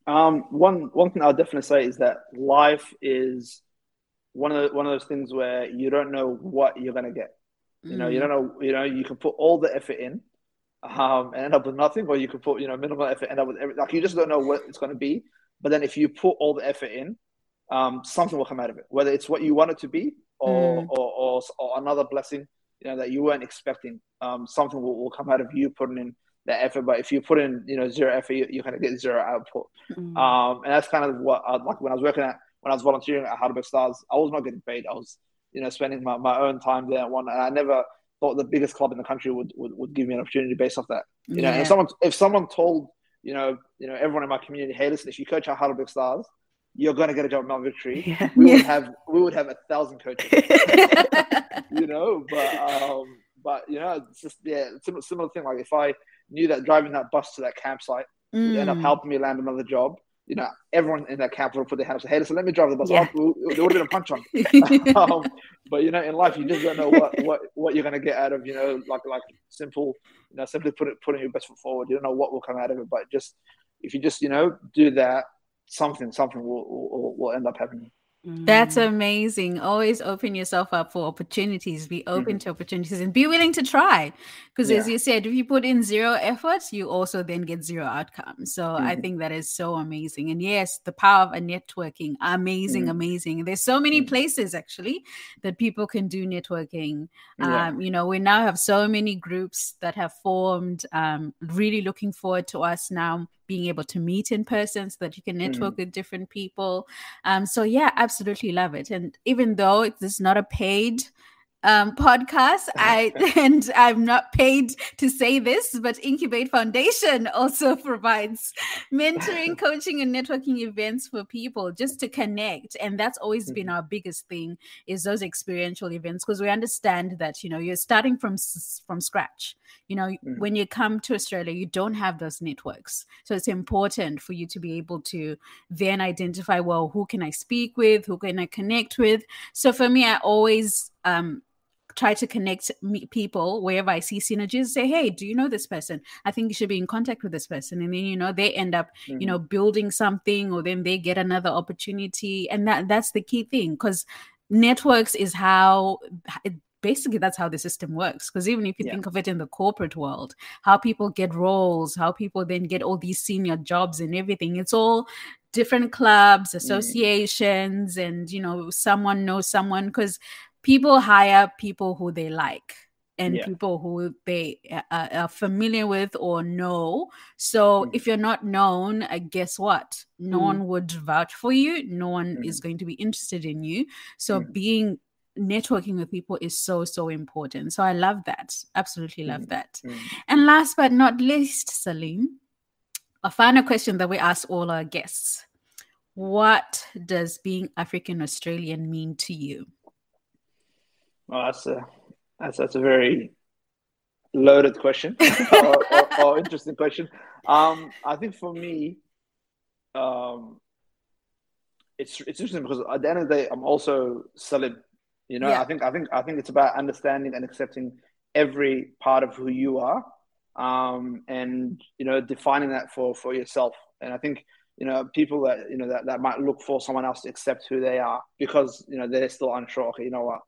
Um, one one thing I'll definitely say is that life is one of the, one of those things where you don't know what you're gonna get. You know, you mm. don't know. You know, you can put all the effort in, um, and end up with nothing, or you can put you know minimal effort, end up with everything. Like you just don't know what it's gonna be. But then if you put all the effort in, um, something will come out of it. Whether it's what you want it to be, or mm. or, or, or, another blessing, you know, that you weren't expecting. Um, something will, will come out of you putting in that effort. But if you put in, you know, zero effort, you, you kind of get zero output. Mm-hmm. Um, and that's kind of what I, like when I was working at when I was volunteering at Heidelberg Stars. I was not getting paid. I was, you know, spending my, my own time there. One, and I never thought the biggest club in the country would, would, would give me an opportunity based off that. You know, if someone if someone told you know you know everyone in my community, hey, listen, if you coach our Heidelberg Stars, you're going to get a job at Melbourne Victory. Yeah. We yeah. would have we would have a thousand coaches. you know, but um, but you know, it's just yeah, similar, similar thing. Like if I knew that driving that bus to that campsite mm. would end up mm. helping me land another job. You know, everyone in that would put their hands up, hey, so let me drive the bus. Yeah. Oh, there would have been a punch on. um, but you know, in life, you just don't know what, what, what you're going to get out of, you know, like like simple, you know, simply put it, putting your best foot forward. You don't know what will come out of it, but just if you just, you know, do that, something, something will, will, will end up happening. That's mm. amazing. Always open yourself up for opportunities. Be open mm-hmm. to opportunities and be willing to try. Because yeah. as you said, if you put in zero effort, you also then get zero outcomes. So mm-hmm. I think that is so amazing. And yes, the power of a networking, amazing, mm-hmm. amazing. There's so many mm. places actually that people can do networking. Yeah. Um, you know, we now have so many groups that have formed. Um, really looking forward to us now being able to meet in person so that you can network mm. with different people. Um, so yeah, absolutely love it. And even though it's not a paid um, podcast. I and I'm not paid to say this, but Incubate Foundation also provides mentoring, coaching, and networking events for people just to connect. And that's always been mm-hmm. our biggest thing is those experiential events because we understand that you know you're starting from from scratch. You know, mm-hmm. when you come to Australia, you don't have those networks, so it's important for you to be able to then identify well who can I speak with, who can I connect with. So for me, I always um, try to connect people wherever I see synergies. Say, hey, do you know this person? I think you should be in contact with this person, and then you know they end up, mm-hmm. you know, building something, or then they get another opportunity, and that that's the key thing because networks is how it, basically that's how the system works because even if you yeah. think of it in the corporate world how people get roles how people then get all these senior jobs and everything it's all different clubs mm. associations mm. and you know someone knows someone because people hire people who they like and yeah. people who they uh, are familiar with or know. So mm. if you're not known, uh, guess what? No mm. one would vouch for you. No one mm. is going to be interested in you. So mm. being networking with people is so so important. So I love that. Absolutely love mm. that. Mm. And last but not least, Salim, a final question that we ask all our guests. What does being African Australian mean to you? Well, that's a that's that's a very loaded question or, or, or, interesting question. Um, I think for me, um, it's it's interesting because at the end of the day, I'm also Salim. You know, yeah. I think I think I think it's about understanding and accepting every part of who you are, um, and you know, defining that for for yourself. And I think you know people that you know that, that might look for someone else to accept who they are because you know they're still unsure. Okay, you know what?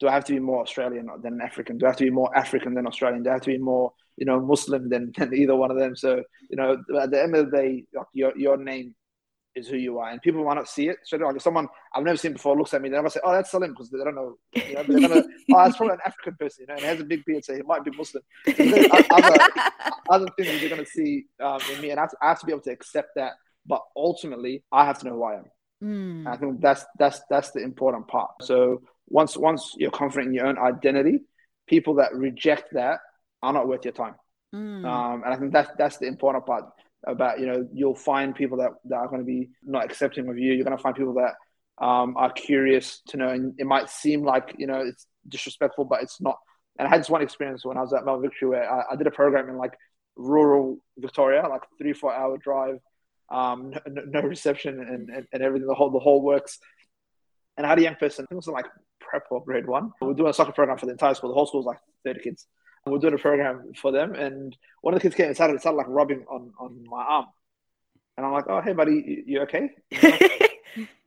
Do I have to be more Australian than African? Do I have to be more African than Australian? Do I have to be more, you know, Muslim than, than either one of them? So, you know, at the end of the day, like your, your name is who you are. And people might not see it. So like if someone I've never seen before looks at me, they're going to say, oh, that's Salim because they don't know. You know gonna, oh, that's probably an African person, you know, and has a big beard, so he might be Muslim. other, other things you're going to see um, in me. And I have, to, I have to be able to accept that. But ultimately, I have to know who I am. Mm. I think that's that's that's the important part. So once once you're confident in your own identity, people that reject that are not worth your time. Mm. Um, and I think that's that's the important part about you know you'll find people that, that are going to be not accepting of you. You're going to find people that um, are curious to know, and it might seem like you know it's disrespectful, but it's not. And I had this one experience when I was at Melbourne Victory where I, I did a program in like rural Victoria, like three four hour drive, um, no, no reception and, and, and everything. The whole the whole works. And I had a young person, I think it was like prep or grade one. We are doing a soccer program for the entire school. The whole school was like 30 kids. And we are doing a program for them. And one of the kids came and started, started like rubbing on, on my arm. And I'm like, oh, hey, buddy, you, okay?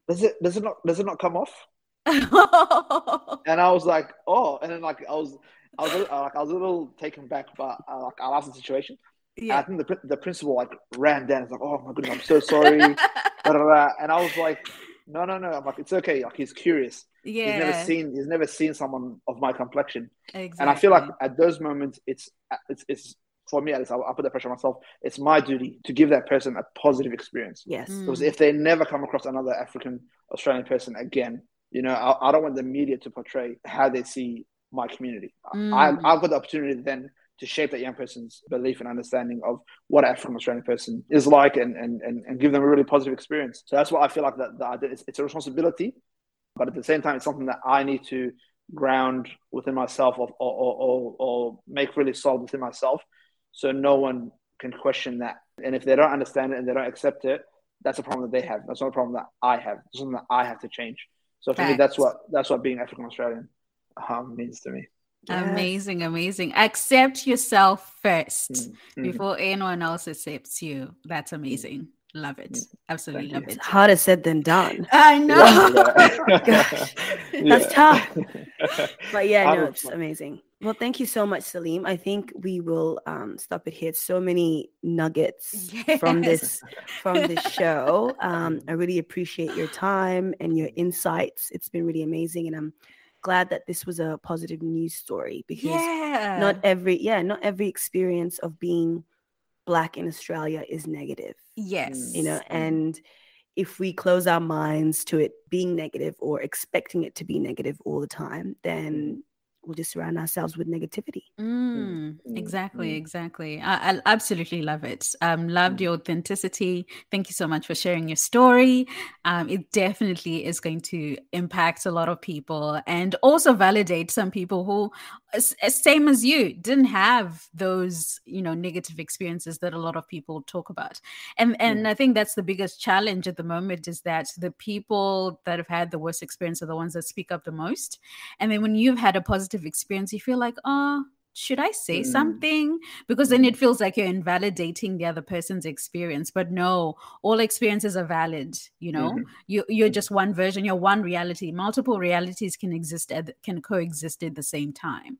does it does it not does it not come off? and I was like, oh, and then like I was I was like I was a little taken back, but uh, like I laughed the situation. Yeah. I think the the principal like ran down. It's like, oh my goodness, I'm so sorry. and I was like, no, no, no. I'm like, it's okay. Like he's curious. Yeah. He's never seen. He's never seen someone of my complexion. Exactly. And I feel like at those moments, it's it's it's for me. At least, I, I put that pressure on myself. It's my duty to give that person a positive experience. Yes. Mm. Because if they never come across another African Australian person again, you know, I, I don't want the media to portray how they see my community. Mm. I, I've got the opportunity then to shape that young person's belief and understanding of what an African Australian person is like and, and, and, and give them a really positive experience. So that's what I feel like that, that it's, it's a responsibility, but at the same time, it's something that I need to ground within myself or, or, or, or make really solid within myself so no one can question that. And if they don't understand it and they don't accept it, that's a problem that they have. That's not a problem that I have. It's something that I have to change. So for Thanks. me, that's what that's what being African Australian um, means to me. Yes. Amazing, amazing. Accept yourself 1st mm-hmm. before anyone else accepts you. That's amazing. Love it. Mm. Absolutely Thank love you. it. It's harder said than done. I know. Gosh, that's tough. But yeah, no, it's amazing. Well, thank you so much, Salim. I think we will um, stop it here. So many nuggets yes. from this from this show. Um, I really appreciate your time and your insights. It's been really amazing, and I'm glad that this was a positive news story because yeah. not every yeah not every experience of being black in australia is negative yes you know mm-hmm. and if we close our minds to it being negative or expecting it to be negative all the time then we'll just surround ourselves with negativity. Mm, mm, exactly, mm. exactly. I, I, absolutely love it. Um, loved mm. your authenticity. Thank you so much for sharing your story. Um, it definitely is going to impact a lot of people and also validate some people who, Eh, same as you, didn't have those you know negative experiences that a lot of people talk about. And and I think that's the biggest challenge at the moment is that the people that have had the worst experience are the ones that speak up the most. And then when you've had a positive positive experience, you feel like, oh, should I say mm. something? Because then it feels like you're invalidating the other person's experience. But no, all experiences are valid. You know, mm-hmm. you you're mm-hmm. just one version. You're one reality. Multiple realities can exist at can coexist at the same time.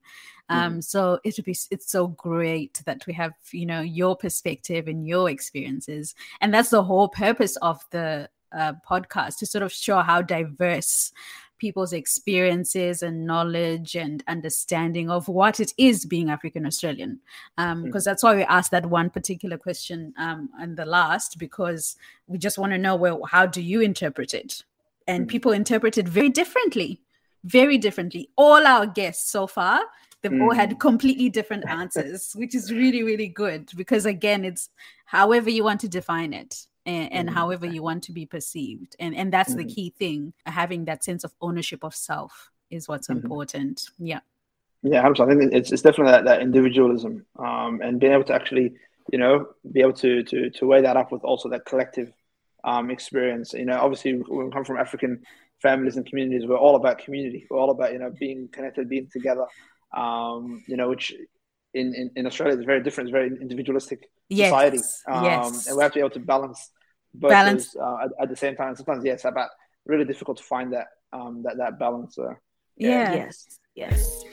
Um, mm-hmm. So it would be it's so great that we have you know your perspective and your experiences, and that's the whole purpose of the uh, podcast to sort of show how diverse people's experiences and knowledge and understanding of what it is being African Australian. Because um, mm. that's why we asked that one particular question um, in the last, because we just want to know, well, how do you interpret it? And mm. people interpret it very differently, very differently. All our guests so far, they've mm. all had mm. completely different answers, which is really, really good because, again, it's however you want to define it and, and mm-hmm. however you want to be perceived and and that's mm-hmm. the key thing having that sense of ownership of self is what's mm-hmm. important yeah yeah absolutely. i think it's, it's definitely that, that individualism um, and being able to actually you know be able to to to weigh that up with also that collective um, experience you know obviously when we come from african families and communities we're all about community we're all about you know being connected being together um, you know which in, in, in Australia is very different. It's very individualistic yes. society. Um, yes. And we have to be able to balance both balance. Those, uh, at, at, the same time. Sometimes, yes, about really difficult to find that um, that that balance. Uh, yeah. Yes. Yes.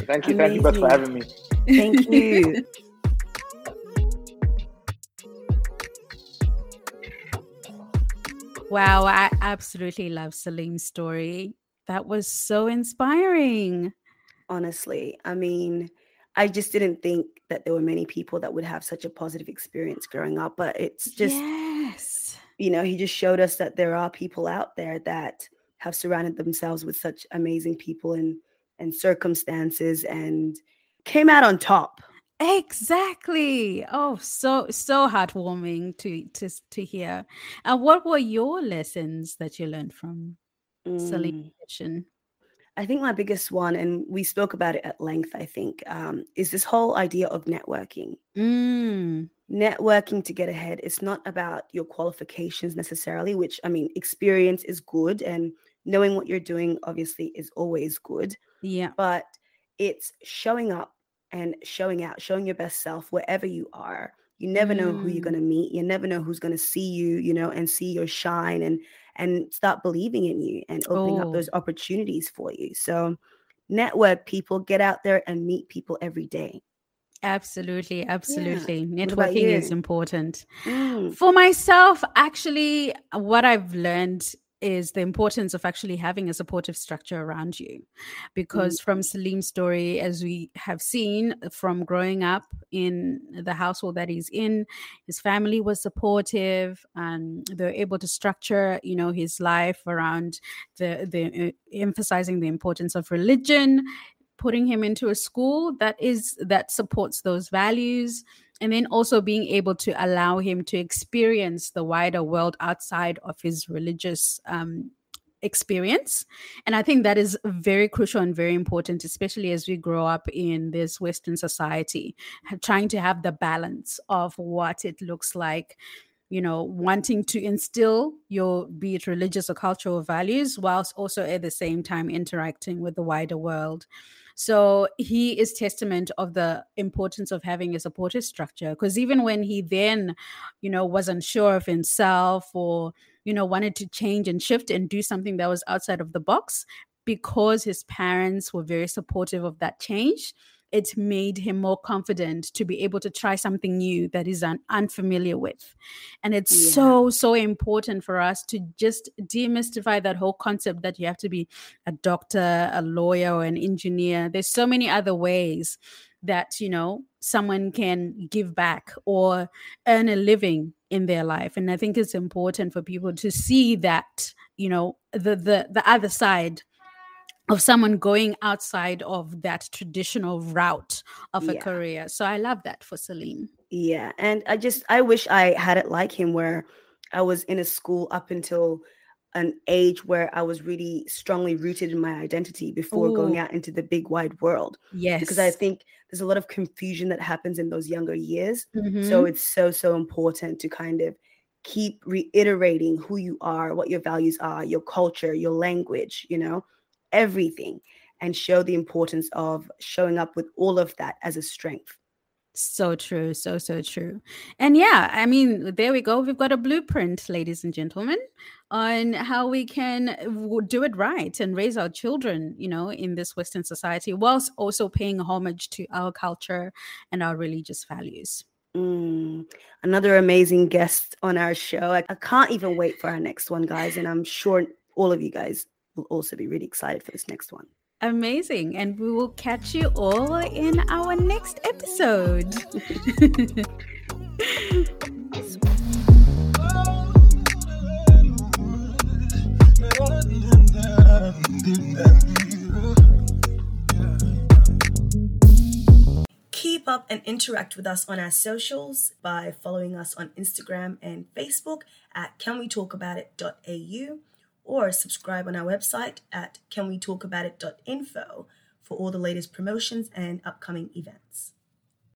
Thank you. Amazing. Thank you both for having me. Thank you. wow, I absolutely love Salim's story. That was so inspiring. Honestly, I mean, I just didn't think that there were many people that would have such a positive experience growing up. But it's just, yes. you know, he just showed us that there are people out there that have surrounded themselves with such amazing people and and circumstances and came out on top. Exactly. Oh, so so heartwarming to to to hear. And what were your lessons that you learned from mm. Salim I think my biggest one, and we spoke about it at length, I think, um, is this whole idea of networking. Mm. Networking to get ahead. It's not about your qualifications necessarily, which I mean, experience is good, and knowing what you're doing obviously is always good. Yeah. But it's showing up and showing out, showing your best self wherever you are. You never mm. know who you're mm. going to meet. You never know who's going to see you, you know, and see your shine and and start believing in you and opening oh. up those opportunities for you. So, network people, get out there and meet people every day. Absolutely, absolutely. Yeah. Networking is important. Mm. For myself, actually, what I've learned is the importance of actually having a supportive structure around you. Because mm-hmm. from Salim's story, as we have seen from growing up in the household that he's in, his family was supportive and they're able to structure, you know, his life around the, the uh, emphasizing the importance of religion, putting him into a school that is that supports those values and then also being able to allow him to experience the wider world outside of his religious um, experience. And I think that is very crucial and very important, especially as we grow up in this Western society, trying to have the balance of what it looks like. You know, wanting to instill your, be it religious or cultural values, whilst also at the same time interacting with the wider world. So he is testament of the importance of having a supportive structure. Because even when he then, you know, wasn't sure of himself or, you know, wanted to change and shift and do something that was outside of the box, because his parents were very supportive of that change, it made him more confident to be able to try something new that he's un- unfamiliar with. And it's yeah. so, so important for us to just demystify that whole concept that you have to be a doctor, a lawyer, or an engineer. There's so many other ways that, you know, someone can give back or earn a living in their life. And I think it's important for people to see that, you know, the the the other side of someone going outside of that traditional route of a yeah. career. So I love that for Salim. Yeah. And I just, I wish I had it like him where I was in a school up until an age where I was really strongly rooted in my identity before Ooh. going out into the big wide world. Yes. Because I think there's a lot of confusion that happens in those younger years. Mm-hmm. So it's so, so important to kind of keep reiterating who you are, what your values are, your culture, your language, you know, everything and show the importance of showing up with all of that as a strength. So true. So, so true. And yeah, I mean, there we go. We've got a blueprint, ladies and gentlemen, on how we can do it right and raise our children, you know, in this Western society, whilst also paying homage to our culture and our religious values. Mm, another amazing guest on our show. I, I can't even wait for our next one, guys. And I'm sure all of you guys will also be really excited for this next one. Amazing. And we will catch you all in our next episode. Keep up and interact with us on our socials by following us on Instagram and Facebook at canwetalkaboutit.au or subscribe on our website at canwetalkaboutit.info for all the latest promotions and upcoming events.